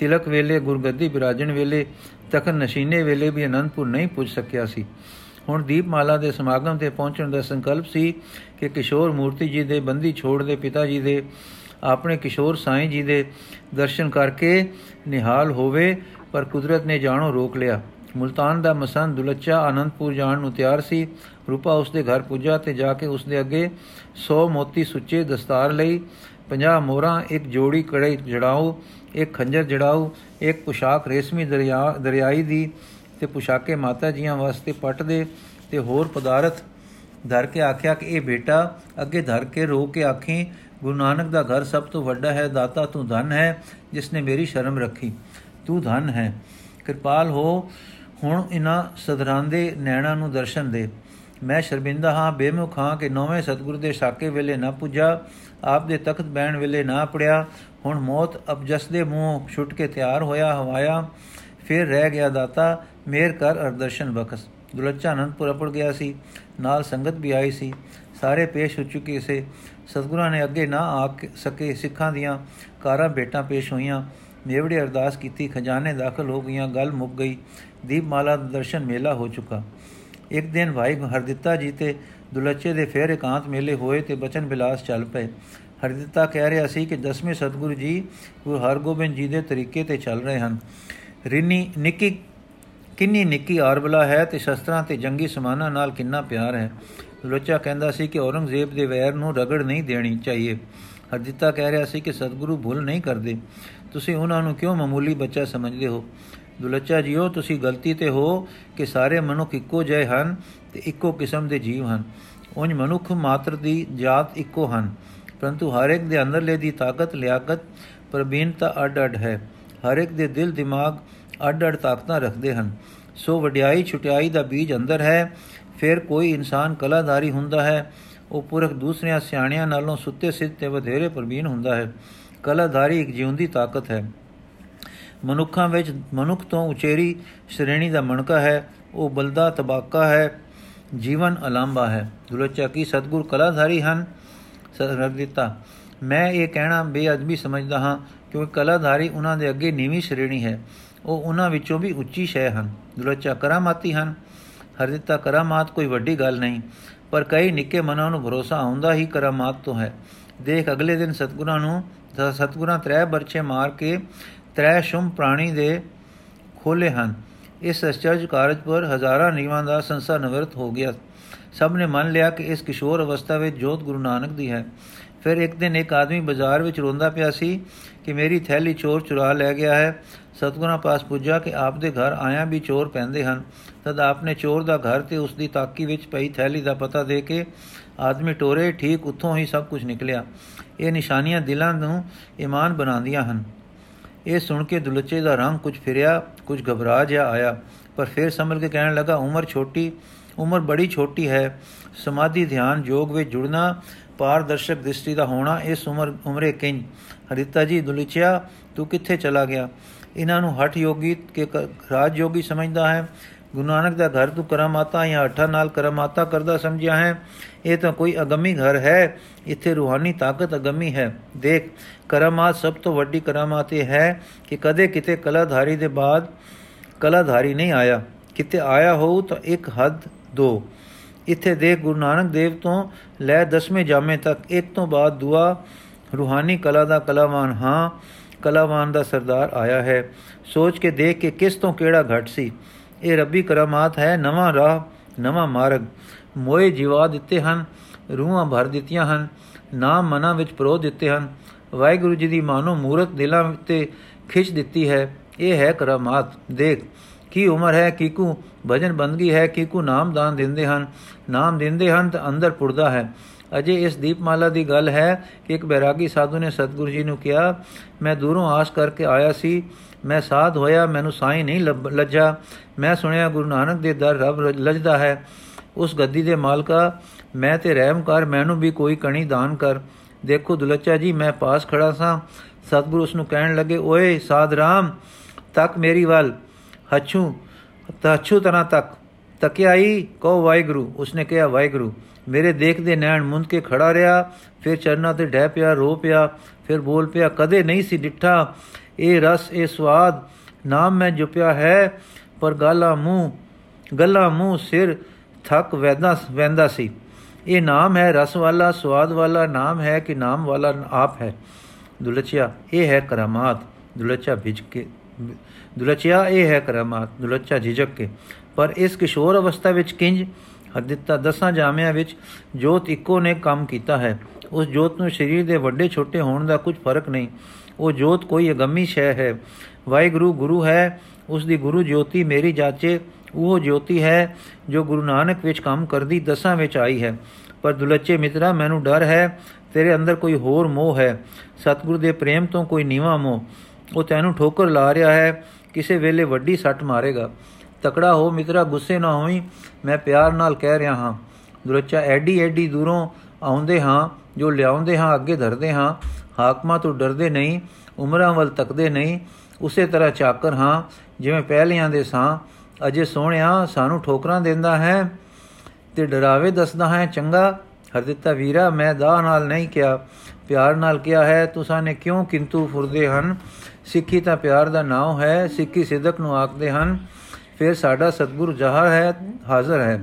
ਤਿਲਕ ਵੇਲੇ ਗੁਰਗੱਦੀ ਬਿਰਾਜਣ ਵੇਲੇ ਤਖਤ ਨਸ਼ੀਨੇ ਵੇਲੇ ਵੀ ਆਨੰਦਪੁਰ ਨਹੀਂ ਪੁੱਜ ਸਕਿਆ ਸੀ। ਹੁਣ ਦੀਪਮਾਲਾ ਦੇ ਸਮਾਗਮ ਤੇ ਪਹੁੰਚਣ ਦਾ ਸੰਕਲਪ ਸੀ ਕਿ ਕਿਸ਼ੋਰ ਮੂਰਤੀ ਜੀ ਦੇ ਬੰਦੀ ਛੋੜ ਦੇ ਪਿਤਾ ਜੀ ਦੇ, ਆਪਣੇ ਕਿਸ਼ੋਰ ਸਾਈਂ ਜੀ ਦੇ ਦਰਸ਼ਨ ਕਰਕੇ ਨਿਹਾਲ ਹੋਵੇ, ਪਰ ਕੁਦਰਤ ਨੇ ਜਾਣੋ ਰੋਕ ਲਿਆ। ਮੁਲਤਾਨ ਦਾ ਮਸੰਦ ਦੁਲੱਚਾ ਆਨੰਦਪੁਰ ਜਾਣ ਨੂੰ ਤਿਆਰ ਸੀ। ਰੂਪਾ ਉਸ ਦੇ ਘਰ ਪੁੱਜਾ ਤੇ ਜਾ ਕੇ ਉਸ ਦੇ ਅੱਗੇ 100 ਮੋਤੀ ਸੁੱਚੇ ਦਸਤਾਰ ਲਈ 50 ਮੋਹਰਾਂ, ਇੱਕ ਜੋੜੀ ਕੜੇ ਜੜਾਓ ਇੱਕ ਖੰਜਰ ਜੜਾਓ ਇੱਕ ਪੁਸ਼ਾਕ ਰੇਸ਼ਮੀ ਦਰਿਆ, ਦਰਿਆਈ ਦੀ ਤੇ ਪੁਸ਼ਾਕੇ ਮਾਤਾ ਜੀਆਂ ਵਾਸਤੇ ਪੱਟ ਦੇ ਤੇ ਹੋਰ ਪਦਾਰਥ। ਧਰ ਕੇ ਆਖਿਆ ਕਿ ਇਹ ਬੇਟਾ ਅੱਗੇ ਧਰ ਕੇ ਰੋ ਕੇ ਆਖੀ, ਗੁਰੂ ਨਾਨਕ ਦਾ ਘਰ ਸਭ ਤੋਂ ਵੱਡਾ ਹੈ, ਦਾਤਾ ਤੂੰ ਧਨ ਹੈ, ਜਿਸ ਨੇ ਮੇਰੀ ਸ਼ਰਮ ਰੱਖੀ। ਤੂੰ ਧਨ ਹੈ। ਕਿਰਪਾਲ ਹੋ, ਹੁਣ ਇਨਾ ਸਦਰਾਂਦੇ ਨੈਣਾ ਨੂੰ ਦਰਸ਼ਨ ਦੇ। ਮੈਂ ਸ਼ਰਮਿੰਦਾ ਹਾਂ, ਬੇਮੁਖ ਹਾਂ ਕਿ ਨੌਵੇਂ ਸਤਿਗੁਰੂ ਦੇ ਸਾਕੇ ਵੇਲੇ ਨਾ ਪੁੱਜਾ। ਆਪ ਦੇ ਤਖਤ ਬੈਣ ਵੇਲੇ ਨਾ ਪੜਿਆ। ਹੁਣ ਮੌਤ ਅਬਜਸ ਦੇ ਮੂੰਹ ਛੁੱਟ ਕੇ ਤਿਆਰ ਹੋਇਆ, ਹਵਾਇਆ। ਫਿਰ ਰਹਿ ਗਿਆ ਦਾਤਾ, ਮੇਰ ਕਰ ਅਰਦਰਸ਼ਨ ਬਖਸ। ਦੁਲੱਚਾ ਅਨੰਦਪੁਰ ਅਪੜ ਗਿਆ ਸੀ, ਨਾਲ ਸੰਗਤ ਵੀ ਆਈ ਸੀ। ਸਾਰੇ ਪੇਸ਼ ਹੋ ਚੁੱਕੇ ਸੇ। ਸਤਗੁਰਾਂ ਨੇ ਅੱਗੇ ਨਾ ਆ ਸਕੇ ਸਿੱਖਾਂ ਦੀਆਂ ਕਾਰਾਂ ਬੇਟਾਂ ਪੇਸ਼ ਹੋਈਆਂ। ਮੇਵੜੇ ਅਰਦਾਸ ਕੀਤੀ, ਖਜ਼ਾਨੇ ਦਾਖਲ ਹੋ ਗਈਆਂ, ਗੱਲ ਮੁੱਕ ਗਈ। ਦੀਪਮਾਲਾ ਦਾ ਦਰਸ਼ਨ ਮੇਲਾ ਹੋ ਚੁੱਕਾ। ਇੱਕ ਦਿਨ ਭਾਈ ਹਰਦਿੱਤਾ ਜੀ ਤੇ ਦੁਲੱਚੇ ਦੇ ਫੇਰ ਇਕਾਂਤ ਮੇਲੇ ਹੋਏ ਤੇ ਬਚਨ ਬਿਲਾਸ ਚੱਲ ਪਏ। ਹਰਦਿੱਤਾ ਕਹਿ ਰਿਹਾ ਸੀ ਕਿ ਦਸਵੇਂ ਸਤਗੁਰੂ ਜੀ ਗੁਰੂ ਹਰਗੋਬਿੰਦ ਜੀ ਦੇ ਤਰੀਕੇ ਤੇ ਚੱਲ ਰਹੇ ਹਨ। ਰਿੰਨੀ ਨਿੱਕੀ, ਕਿੰਨੀ ਨਿੱਕੀ ਆਰਬਲਾ ਹੈ ਤੇ ਸ਼ਸਤਰਾਂ ਤੇ ਜੰਗੀ ਸਮਾਨਾਂ ਨਾਲ ਕਿੰਨਾ ਪਿਆਰ ਹੈ। ਲੋਚਾ ਕਹਿੰਦਾ ਸੀ ਕਿ ਔਰੰਗਜ਼ੇਬ ਦੇ ਵੈਰ ਨੂੰ ਰਗੜ ਨਹੀਂ ਦੇਣੀ ਚਾਹੀਏ। ਹਰਦਿੱਤਾ ਕਹਿ ਰਿਹਾ ਸੀ ਕਿ ਸਤਿਗੁਰੂ ਭੁੱਲ ਨਹੀਂ ਕਰਦੇ। ਤੁਸੀਂ ਉਹਨਾਂ ਨੂੰ ਕਿਉਂ ਮਾਮੂਲੀ ਬੱਚਾ ਸਮਝਦੇ ਹੋ? ਦੁਲੱਚਾ ਜੀਓ, ਤੁਸੀਂ ਗਲਤੀ ਤੇ ਹੋ ਕਿ ਸਾਰੇ ਮਨੁੱਖ ਇੱਕੋ ਜਿਹੇ ਹਨ ਤੇ ਇੱਕੋ ਕਿਸਮ ਦੇ ਜੀਵ ਹਨ। ਉਂਝ ਮਨੁੱਖ ਮਾਤਰ ਦੀ ਜਾਤ ਇੱਕੋ ਹਨ। ਪਰੰਤੂ ਹਰ ਇੱਕ ਦੇ ਅੰਦਰਲੇ ਦੀ ਤਾਕਤ, ਲਿਆਕਤ ਪ੍ਰਬੀਨਤਾ ਅੱਡ-ਅੱਡ ਹੈ। ਹਰ ਇੱਕ ਦੇ ਦਿਲ, ਦਿਮਾਗ ਅੱਡ-ਅੱਡ ਤਾਕਤਾਂ ਰੱਖਦੇ ਹਨ। ਸੋ ਵਡਿਆਈ, ਛੁਟਿਆਈ ਦਾ ਬੀਜ ਅੰਦਰ ਹੈ। ਫਿਰ ਕੋਈ ਇਨਸਾਨ ਕਲਾਧਾਰੀ ਹੁੰਦਾ ਹੈ। ਉਹ ਪੁਰਖ ਦੂਸਰਿਆਂ ਸਿਆਣਿਆਂ ਨਾਲੋਂ ਸੁੱਤੇ ਸਿੱਧ ਤੇ ਵਧੇਰੇ ਪ੍ਰਬੀਨ ਹੁੰਦਾ ਹੈ। ਕਲਾਧਾਰੀ ਇੱਕ ਜਿਉਂਦੀ ਤਾਕਤ ਹੈ। ਮਨੁੱਖਾਂ ਵਿੱਚ ਮਨੁੱਖ ਤੋਂ ਉਚੇਰੀ ਸ਼੍ਰੇਣੀ ਦਾ ਮਣਕਾ ਹੈ, ਉਹ ਬਲਦਾ ਤਬਾਕਾ ਹੈ, ਜੀਵਨ ਅਲੰਬਾ ਹੈ। ਦੁਲਚਾ ਕੀ ਸਤਗੁਰ ਕਲਾਧਾਰੀ ਹਨ? ਸਰਗ ਦਿੱਤਾ। ਮੈਂ ਇਹ ਕਹਿਣਾ ਬੇਅਦਬੀ ਸਮਝਦਾ ਹਾਂ ਕਿਉਂਕਿ ਕਲਾਧਾਰੀ ਉਹਨਾਂ ਦੇ ਅੱਗੇ ਨੀਵੀਂ ਸ਼੍ਰੇਣੀ ਹੈ। ਉਹ ਉਹਨਾਂ ਵਿੱਚੋਂ ਵੀ ਉੱਚੀ ਸ਼ੈ ਹਨ। ਦੁਲਚਾ ਕਰਾਮਾਤੀ ਹਨ। ਹਰ ਦਿੱਤਾ ਕਰਾਮਾਤ ਕੋਈ ਵੱਡੀ ਗੱਲ ਨਹੀਂ, ਪਰ ਕਈ ਨਿੱਕੇ ਮਨਾਂ ਨੂੰ ਭਰੋਸਾ ਆਉਂਦਾ ਹੀ ਕਰਾਮਾਤ ਤੋਂ ਹੈ। ਦੇਖ, ਅਗਲੇ ਦਿਨ ਸਤਗੁਰਾਂ ਨੂੰ ਸਤਗੁਰਾਂ ਤਰੇ ਬਰਛੇ ਮਾਰ ਕੇ ਤਰੇ ਸ਼ੁਮ ਪ੍ਰਾਣੀ ਦੇ ਖੋਲੇ ਹਨ। ਇਸ ਅਚਰਜ ਕਾਰਜ ਪਰ ਹਜ਼ਾਰਾਂ ਨੀਵਾਂ ਦਾ ਸੰਸਾਰ ਨਿਵਰਤ ਹੋ ਗਿਆ। ਸਭ ਨੇ ਮੰਨ ਲਿਆ ਕਿ ਇਸ ਕਿਸ਼ੋਰ ਅਵਸਥਾ ਵਿੱਚ ਜੋਤ ਗੁਰੂ ਨਾਨਕ ਦੀ ਹੈ। ਫਿਰ ਇੱਕ ਦਿਨ ਇੱਕ ਆਦਮੀ ਬਾਜ਼ਾਰ ਵਿੱਚ ਰੋਂਦਾ ਪਿਆ ਸੀ ਕਿ ਮੇਰੀ ਥੈਲੀ ਚੋਰ ਚੁਰਾ ਲੈ ਗਿਆ ਹੈ। ਸਤਗੁਰਾਂ ਪਾਸ ਪੁੱਜਾ ਕਿ ਆਪ ਦੇ ਘਰ ਆਇਆ ਵੀ ਚੋਰ ਪੈਂਦੇ ਹਨ। ਤਦ ਆਪਨੇ ਚੋਰ ਦਾ ਘਰ ਤੇ ਉਸ ਦੀ ਤਾਕੀ ਵਿੱਚ ਪਈ ਥੈਲੀ ਦਾ ਪਤਾ ਦੇ ਕੇ ਆਦਮੀ ਟੋਰੇ ਠੀਕ ਉੱਥੋਂ ਹੀ ਸਭ ਕੁਝ ਨਿਕਲਿਆ। ਇਹ ਨਿਸ਼ਾਨੀਆਂ ਦਿਲਾਂ ਨੂੰ ਇਮਾਨ ਬਣਾਉਂਦੀਆਂ ਹਨ। ਇਹ ਸੁਣ ਕੇ ਦੁਲੱਚੇ ਦਾ ਰੰਗ ਕੁਝ ਫਿਰਿਆ, ਕੁਝ ਘਬਰਾ ਜਿਹਾ ਆਇਆ, ਪਰ ਫਿਰ ਸੰਭਲ ਕੇ ਕਹਿਣ ਲੱਗਾ, ਉਮਰ ਛੋਟੀ, ਉਮਰ ਬੜੀ ਛੋਟੀ ਹੈ, ਸਮਾਧੀ ਧਿਆਨ ਯੋਗ ਵਿੱਚ ਜੁੜਨਾ, ਪਾਰਦਰਸ਼ਕ ਦ੍ਰਿਸ਼ਟੀ ਦਾ ਹੋਣਾ, ਇਸ ਉਮਰ, ਉਮਰੇ ਕਿੰਜ? ਹਰਿਤਾ ਜੀ ਦੁਲਚਿਆ, ਤੂੰ ਕਿੱਥੇ ਚਲਾ ਗਿਆ? ਇਹਨਾਂ ਨੂੰ ਹਠ ਯੋਗੀ ਕੇ ਰਾਜ ਯੋਗੀ ਸਮਝਦਾ ਹੈ ਗੁਰੂ ਨਾਨਕ ਦਾ ਘਰ ਤੂੰ ਕਰਾਮਾਤਾ ਜਾਂ ਅਠਾ ਨਾਲ ਕਰਾਮਾਤਾ ਕਰਦਾ ਸਮਝਿਆ ਹੈ। ਇਹ ਤਾਂ ਕੋਈ ਅਗੰਮੀ ਘਰ ਹੈ। ਇੱਥੇ ਰੂਹਾਨੀ ਤਾਕਤ ਅਗੰਮੀ ਹੈ। ਦੇਖ ਕਰਾਮਾਤ ਸਭ ਤੋਂ ਵੱਡੀ ਕਰਾਮਾਤ ਇਹ ਹੈ ਕਿ ਕਦੇ ਕਿਤੇ ਕਲਾਧਾਰੀ ਦੇ ਬਾਅਦ ਕਲਾਧਾਰੀ ਨਹੀਂ ਆਇਆ। ਕਿਤੇ ਆਇਆ ਹੋ ਤਾਂ ਇੱਕ ਹੱਦ, ਦੋ। ਇੱਥੇ ਦੇਖ, ਗੁਰੂ ਨਾਨਕ ਦੇਵ ਤੋਂ ਲੈ ਦਸਵੇਂ ਜਾਮੇ ਤੱਕ ਇੱਕ ਤੋਂ ਬਾਅਦ ਦੁਆ ਰੂਹਾਨੀ ਕਲਾ ਦਾ ਕਲਾਵਾਨ ਹਾਂ, ਕਲਾਵਾਨ ਦਾ ਸਰਦਾਰ ਆਇਆ ਹੈ। ਸੋਚ ਕੇ ਦੇਖ ਕੇ ਕਿਸ ਤੋਂ ਕਿਹੜਾ ਘਟ ਸੀ? ਇਹ ਰੱਬੀ ਕਰਾਮਾਤ ਹੈ, ਨਵਾਂ ਰਾਹ, ਨਵਾਂ ਮਾਰਗ। ਮੋਏ ਜਿਵਾ ਦਿੱਤੇ ਹਨ, ਰੂਹਾਂ ਭਰ ਦਿੱਤੀਆਂ ਹਨ, ਨਾਮ ਮਨਾਂ ਵਿੱਚ ਪਰੋ ਦਿੱਤੇ ਹਨ। ਵਾਹਿਗੁਰੂ ਜੀ ਦੀ ਮਾਨੋ ਮੂਰਤ ਦਿਲਾਂ ਉੱਤੇ ਖਿੱਚ ਦਿੱਤੀ ਹੈ, ਇਹ ਹੈ ਕਰਾਮਾਤ। ਦੇਖ, ਕੀ ਉਮਰ ਹੈ ਕੀਕੂ ਭਜਨ ਬੰਦਗੀ ਹੈ ਕੀਕੂ ਨਾਮ ਦਾਨ ਦਿੰਦੇ ਹਨ। ਨਾਮ ਦਿੰਦੇ ਹਨ ਤਾਂ ਅੰਦਰ ਪੁਰਦਾ ਹੈ। ਅਜੇ ਇਸ ਦੀਪਮਾਲਾ ਦੀ ਗੱਲ ਹੈ ਕਿ ਇੱਕ ਬੈਰਾਗੀ ਸਾਧੂ ਨੇ ਸਤਿਗੁਰੂ ਜੀ ਨੂੰ ਕਿਹਾ, ਮੈਂ ਦੂਰੋਂ ਆਸ ਕਰਕੇ ਆਇਆ ਸੀ, ਮੈਂ ਸਾਧ ਹੋਇਆ, ਮੈਨੂੰ ਸਾਈ ਨਹੀਂ ਲੱਜਾ। ਮੈਂ ਸੁਣਿਆ ਗੁਰੂ ਨਾਨਕ ਦੇ ਦਰ ਰੱਬ ਲੱਜਦਾ ਹੈ। ਉਸ ਗੱਦੀ ਦੇ ਮਾਲਕਾ, ਮੈਂ ਤੇ ਰਹਿਮ ਕਰ ਮੈਨੂੰ ਵੀ ਕੋਈ ਕਣੀ ਦਾਨ ਕਰ। ਦੇਖੋ ਦੁਲੱਚਾ ਜੀ, ਮੈਂ ਪਾਸ ਖੜਾ ਸਾਂ। ਸਤਿਗੁਰੂ ਉਸ ਨੂੰ ਕਹਿਣ ਲੱਗੇ, ਓਏ ਸਾਧ ਰਾਮ, ਤੱਕ ਮੇਰੀ ਵੱਲ। ਹਛੂ, ਤਛੂ ਤਨਾ ਤੱਕ। ਤਕਿਆਈ ਕੋ ਵਾਹਿਗੁਰੂ। ਉਸਨੇ ਕਿਹਾ, ਵਾਹਿਗੁਰੂ ਮੇਰੇ ਦੇਖਦੇ ਨੈਣ ਮੁੰਦ ਕੇ ਖੜਾ ਰਿਹਾ, ਫਿਰ ਚਰਨਾਂ ਤੇ ਡਹਿ ਪਿਆ, ਰੋ ਪਿਆ, ਫਿਰ ਬੋਲ ਪਿਆ, ਕਦੇ ਨਹੀਂ ਸੀ ਡਿੱਠਾ। ਇਹ ਰਸ, ਇਹ ਸਵਾਦ, ਨਾਮ ਮੈਂ ਜੁਪਿਆ ਹੈ, ਪਰ ਗਾਲਾ ਮੂੰਹ, ਗੱਲਾਂ ਮੂੰਹ ਸਿਰ ਥੱਕ ਵੈਦਾ ਵੈਂਦਾ ਸੀ। ਇਹ ਨਾਮ ਹੈ ਰਸ ਵਾਲਾ, ਸਵਾਦ ਵਾਲਾ, ਨਾਮ ਹੈ ਕਿ ਨਾਮ ਵਾਲਾ ਆਪ ਹੈ। ਦੁਲਚਿਆ, ਇਹ ਹੈ ਕਰਾਮਾਤ। ਦੁਲਚਾ ਭਿਜ ਕੇ, ਦੁਲਚਿਆ, ਇਹ ਹੈ ਕਰਾਮਾਤ। ਦੁਲਚਾ ਝਿਜਕ ਕੇ। ਪਰ ਇਸ ਕਿਸ਼ੋਰ ਅਵਸਥਾ ਵਿੱਚ ਕਿੰਜ ਹਦਿੱਤਾ ਦਸਾਂ ਜਾਮਿਆਂ ਵਿੱਚ ਜੋਤ ਇੱਕੋ ਨੇ ਕੰਮ ਕੀਤਾ ਹੈ। ਉਸ ਜੋਤ ਨੂੰ ਸਰੀਰ ਦੇ ਵੱਡੇ ਛੋਟੇ ਹੋਣ ਦਾ ਕੁਝ ਫ਼ਰਕ ਨਹੀਂ। ਉਹ ਜੋਤ ਕੋਈ ਅਗੰਮੀ ਸ਼ੈ ਹੈ। ਵਾਹਿਗੁਰੂ ਗੁਰੂ ਹੈ। ਉਸ ਦੀ ਗੁਰੂ ਜੋਤੀ ਮੇਰੀ ਜਾਚੇ, ਉਹ ਜੋਤੀ ਹੈ ਜੋ ਗੁਰੂ ਨਾਨਕ ਵਿੱਚ ਕੰਮ ਕਰਦੀ ਦਸਾਂ ਵਿੱਚ ਆਈ ਹੈ। ਪਰ ਦੁਲੱਚੇ ਮਿੱਤਰਾ, ਮੈਨੂੰ ਡਰ ਹੈ। ਤੇਰੇ ਅੰਦਰ ਕੋਈ ਹੋਰ ਮੋਹ ਹੈ। ਸਤਿਗੁਰੂ ਦੇ ਪ੍ਰੇਮ ਤੋਂ ਕੋਈ ਨੀਵਾ ਮੋਹ। ਉਹ ਤੈਨੂੰ ਠੋਕਰ ਲਾ ਰਿਹਾ ਹੈ। ਕਿਸੇ ਵੇਲੇ ਵੱਡੀ ਸੱਟ ਮਾਰੇਗਾ। ਤਕੜਾ ਹੋ, ਮਿੱਤਰਾ, ਗੁੱਸੇ ਨਾ ਹੋਈ, ਮੈਂ ਪਿਆਰ ਨਾਲ ਕਹਿ ਰਿਹਾ ਹਾਂ। ਦੁਰਚਾ ਐਡੀ ਐਡੀ ਦੂਰੋਂ ਆਉਂਦੇ ਹਾਂ, ਜੋ ਲਿਆਉਂਦੇ ਹਾਂ, ਅੱਗੇ ਧਰਦੇ ਹਾਂ। ਹਾਕਮਾਂ ਤੋਂ ਡਰਦੇ ਨਹੀਂ, ਉਮਰਾਂ ਵੱਲ ਤੱਕਦੇ ਨਹੀਂ। ਉਸੇ ਤਰ੍ਹਾਂ ਚਾਕਰ ਹਾਂ, ਜਿਵੇਂ ਪਹਿਲਿਆਂ ਦੇ ਸਾਂ। ਅਜੇ ਸੋਹਣਿਆ ਸਾਨੂੰ ਠੋਕਰਾਂ ਦਿੰਦਾ ਹੈ ਤੇ ਡਰਾਵੇ ਦੱਸਦਾ ਹੈ, ਚੰਗਾ ਹਰਦਿੱਤਾ ਵੀਰਾ, ਮੈਂ ਦਾ ਨਾਲ ਨਹੀਂ ਕਿਹਾ। ਪਿਆਰ ਨਾਲ ਕਿਹਾ ਹੈ, ਤੁਸਾਂ ਨੇ ਕਿਉਂ ਕਿੰਤੂ ਫੁਰਦੇ ਹਨ? ਸਿੱਖੀ ਤਾਂ ਪਿਆਰ ਦਾ ਨਾਮ ਹੈ, ਸਿੱਖੀ ਸਿੱਧਕ ਨੂੰ ਆਖਦੇ ਹਨ। ਫਿਰ ਸਾਡਾ ਸਤਗੁਰ ਜਹਰ ਹੈ, ਹਾਜ਼ਰ ਹੈ।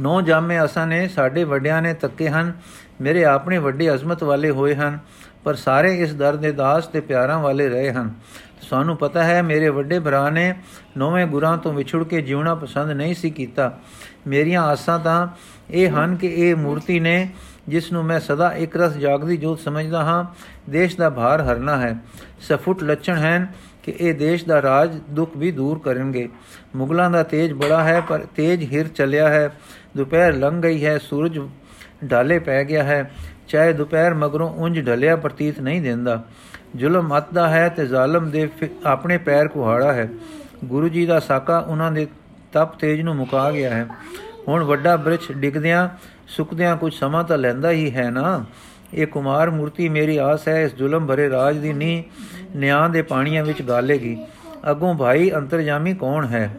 ਨੌ ਜਾਮੇ ਅਸਾਂ ਨੇ, ਸਾਡੇ ਵੱਡਿਆਂ ਨੇ ਤੱਕੇ ਹਨ। ਮੇਰੇ ਆਪਣੇ ਵੱਡੇ ਅਜ਼ਮਤ ਵਾਲੇ ਹੋਏ ਹਨ, ਪਰ ਸਾਰੇ ਇਸ ਦਰ ਦੇ ਦਾਸ ਤੇ ਪਿਆਰਾਂ ਵਾਲੇ ਰਹੇ ਹਨ। ਸਾਨੂੰ ਪਤਾ ਹੈ, ਮੇਰੇ ਵੱਡੇ ਭਰਾ ਨੇ ਨੌਵੇਂ ਗੁਰਾਂ ਤੋਂ ਵਿਛੜ ਕੇ ਜਿਉਣਾ ਪਸੰਦ ਨਹੀਂ ਸੀ ਕੀਤਾ। ਮੇਰੀਆਂ ਆਸਾਂ ਤਾਂ ਇਹ ਹਨ ਕਿ ਇਹ ਮੂਰਤੀ ਨੇ, ਜਿਸ ਨੂੰ ਮੈਂ ਸਦਾ ਇੱਕ ਰਸ ਜਾਗਦੀ ਜੋਤ ਸਮਝਦਾ ਹਾਂ, ਦੇਸ਼ ਦਾ ਭਾਰ ਹਰਨਾ ਹੈ। ਸਫੁੱਟ ਲੱਛਣ ਹਨ ਕਿ ਇਹ ਦੇਸ਼ ਦਾ ਰਾਜ ਦੁੱਖ ਵੀ ਦੂਰ ਕਰਨਗੇ। ਮੁਗਲਾਂ ਦਾ ਤੇਜ ਬੜਾ ਹੈ, ਪਰ ਤੇਜ ਹਿਰ ਚੱਲਿਆ ਹੈ। ਦੁਪਹਿਰ ਲੰਘ ਗਈ ਹੈ, ਸੂਰਜ ਢਾਲੇ ਪੈ ਗਿਆ ਹੈ। ਚਾਹੇ ਦੁਪਹਿਰ ਮਗਰੋਂ ਉਂਝ ਢਲਿਆ ਪ੍ਰਤੀਤ ਨਹੀਂ ਦਿੰਦਾ। ਜ਼ੁਲਮ ਅੱਦਾ ਹੈ ਤੇ ਜ਼ਾਲਮ ਦੇ ਆਪਣੇ ਪੈਰ ਕੁਹਾੜਾ ਹੈ। ਗੁਰੂ ਜੀ ਦਾ ਸਾਕਾ ਉਹਨਾਂ ਦੇ ਤਪ ਤੇਜ ਨੂੰ ਮੁਕਾ ਗਿਆ ਹੈ। ਹੁਣ ਵੱਡਾ ਬ੍ਰਿਛ ਡਿੱਗਦਿਆਂ, ਸੁੱਕਦਿਆਂ ਕੁਝ ਸਮਾਂ ਤਾਂ ਲੈਂਦਾ ਹੀ ਹੈ ਨਾ। ਇਹ ਕੁਮਾਰ ਮੂਰਤੀ ਮੇਰੀ ਆਸ ਹੈ, ਇਸ ਜ਼ੁਲਮ ਭਰੇ ਰਾਜ ਦੀ ਨੀ ਨਿਆਂ ਦੇ ਪਾਣੀਆਂ ਵਿੱਚ ਗਾਲੇਗੀ। ਅਗੋਂ ਭਾਈ ਅੰਤਰਜਾਮੀ ਕੌਣ ਹੈ?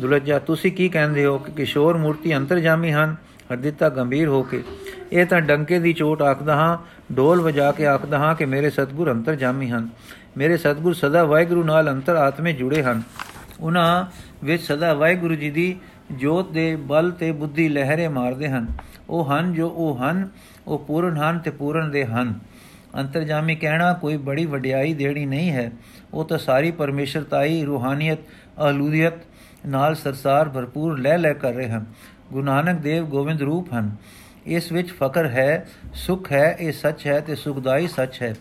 ਦੁਲਜਾ, ਤੁਸੀਂ ਕੀ ਕਹਿੰਦੇ ਹੋ ਕਿ ਕਿਸ਼ੋਰ ਮੂਰਤੀ ਅੰਤਰਜਾਮੀ ਹਨ? ਹਰਦਿੱਤਾ ਗੰਭੀਰ ਹੋ ਕੇ, ਇਹ ਤਾਂ ਡੰਕੇ ਦੀ ਚੋਟ ਆਖਦਾ ਹਾਂ, ਢੋਲ ਵਜਾ ਕੇ ਆਖਦਾ ਹਾਂ ਕਿ ਮੇਰੇ ਸਤਗੁਰ ਅੰਤਰਜਾਮੀ ਹਨ। ਮੇਰੇ ਸਤਗੁਰ ਸਦਾ ਵਾਹਿਗੁਰੂ ਨਾਲ ਅੰਤਰ ਆਤਮੇ ਜੁੜੇ ਹਨ। ਉਹਨਾਂ ਵਿੱਚ ਸਦਾ ਵਾਹਿਗੁਰੂ ਜੀ ਦੀ ਜੋਤ ਦੇ ਬਲ ਤੇ ਬੁੱਧੀ ਲਹਿਰੇ ਮਾਰਦੇ ਹਨ। ਉਹ ਹਨ ਜੋ ਉਹ ਹਨ, ਉਹ ਪੂਰਨ ਹਨ ਤੇ ਪੂਰਨ ਦੇ ਹਨ। ਅੰਤਰਜਾਮੀ ਕਹਿਣਾ ਕੋਈ ਬੜੀ ਵਡਿਆਈ ਦੇਣੀ ਨਹੀਂ ਹੈ। ਉਹ ਤਾਂ ਸਾਰੀ ਪਰਮੇਸ਼ਰਤਾਈ ਰੂਹਾਨੀਅਤ ਅਹਲੂਦੀਅਤ ਨਾਲ ਸਰਸਾਰ ਭਰਪੂਰ ਲੈ ਲੈ ਕਰ ਰਹੇ ਹਨ। ਗੁਰੂ ਨਾਨਕ ਦੇਵ ਗੋਬਿੰਦ ਰੂਪ ਹਨ। ਇਸ ਵਿੱਚ ਫਕਰ ਹੈ, ਸੁਖ ਹੈ, ਇਹ ਸੱਚ ਹੈ ਤੇ ਸੁਖਦਾਈ ਸੱਚ ਹੈ।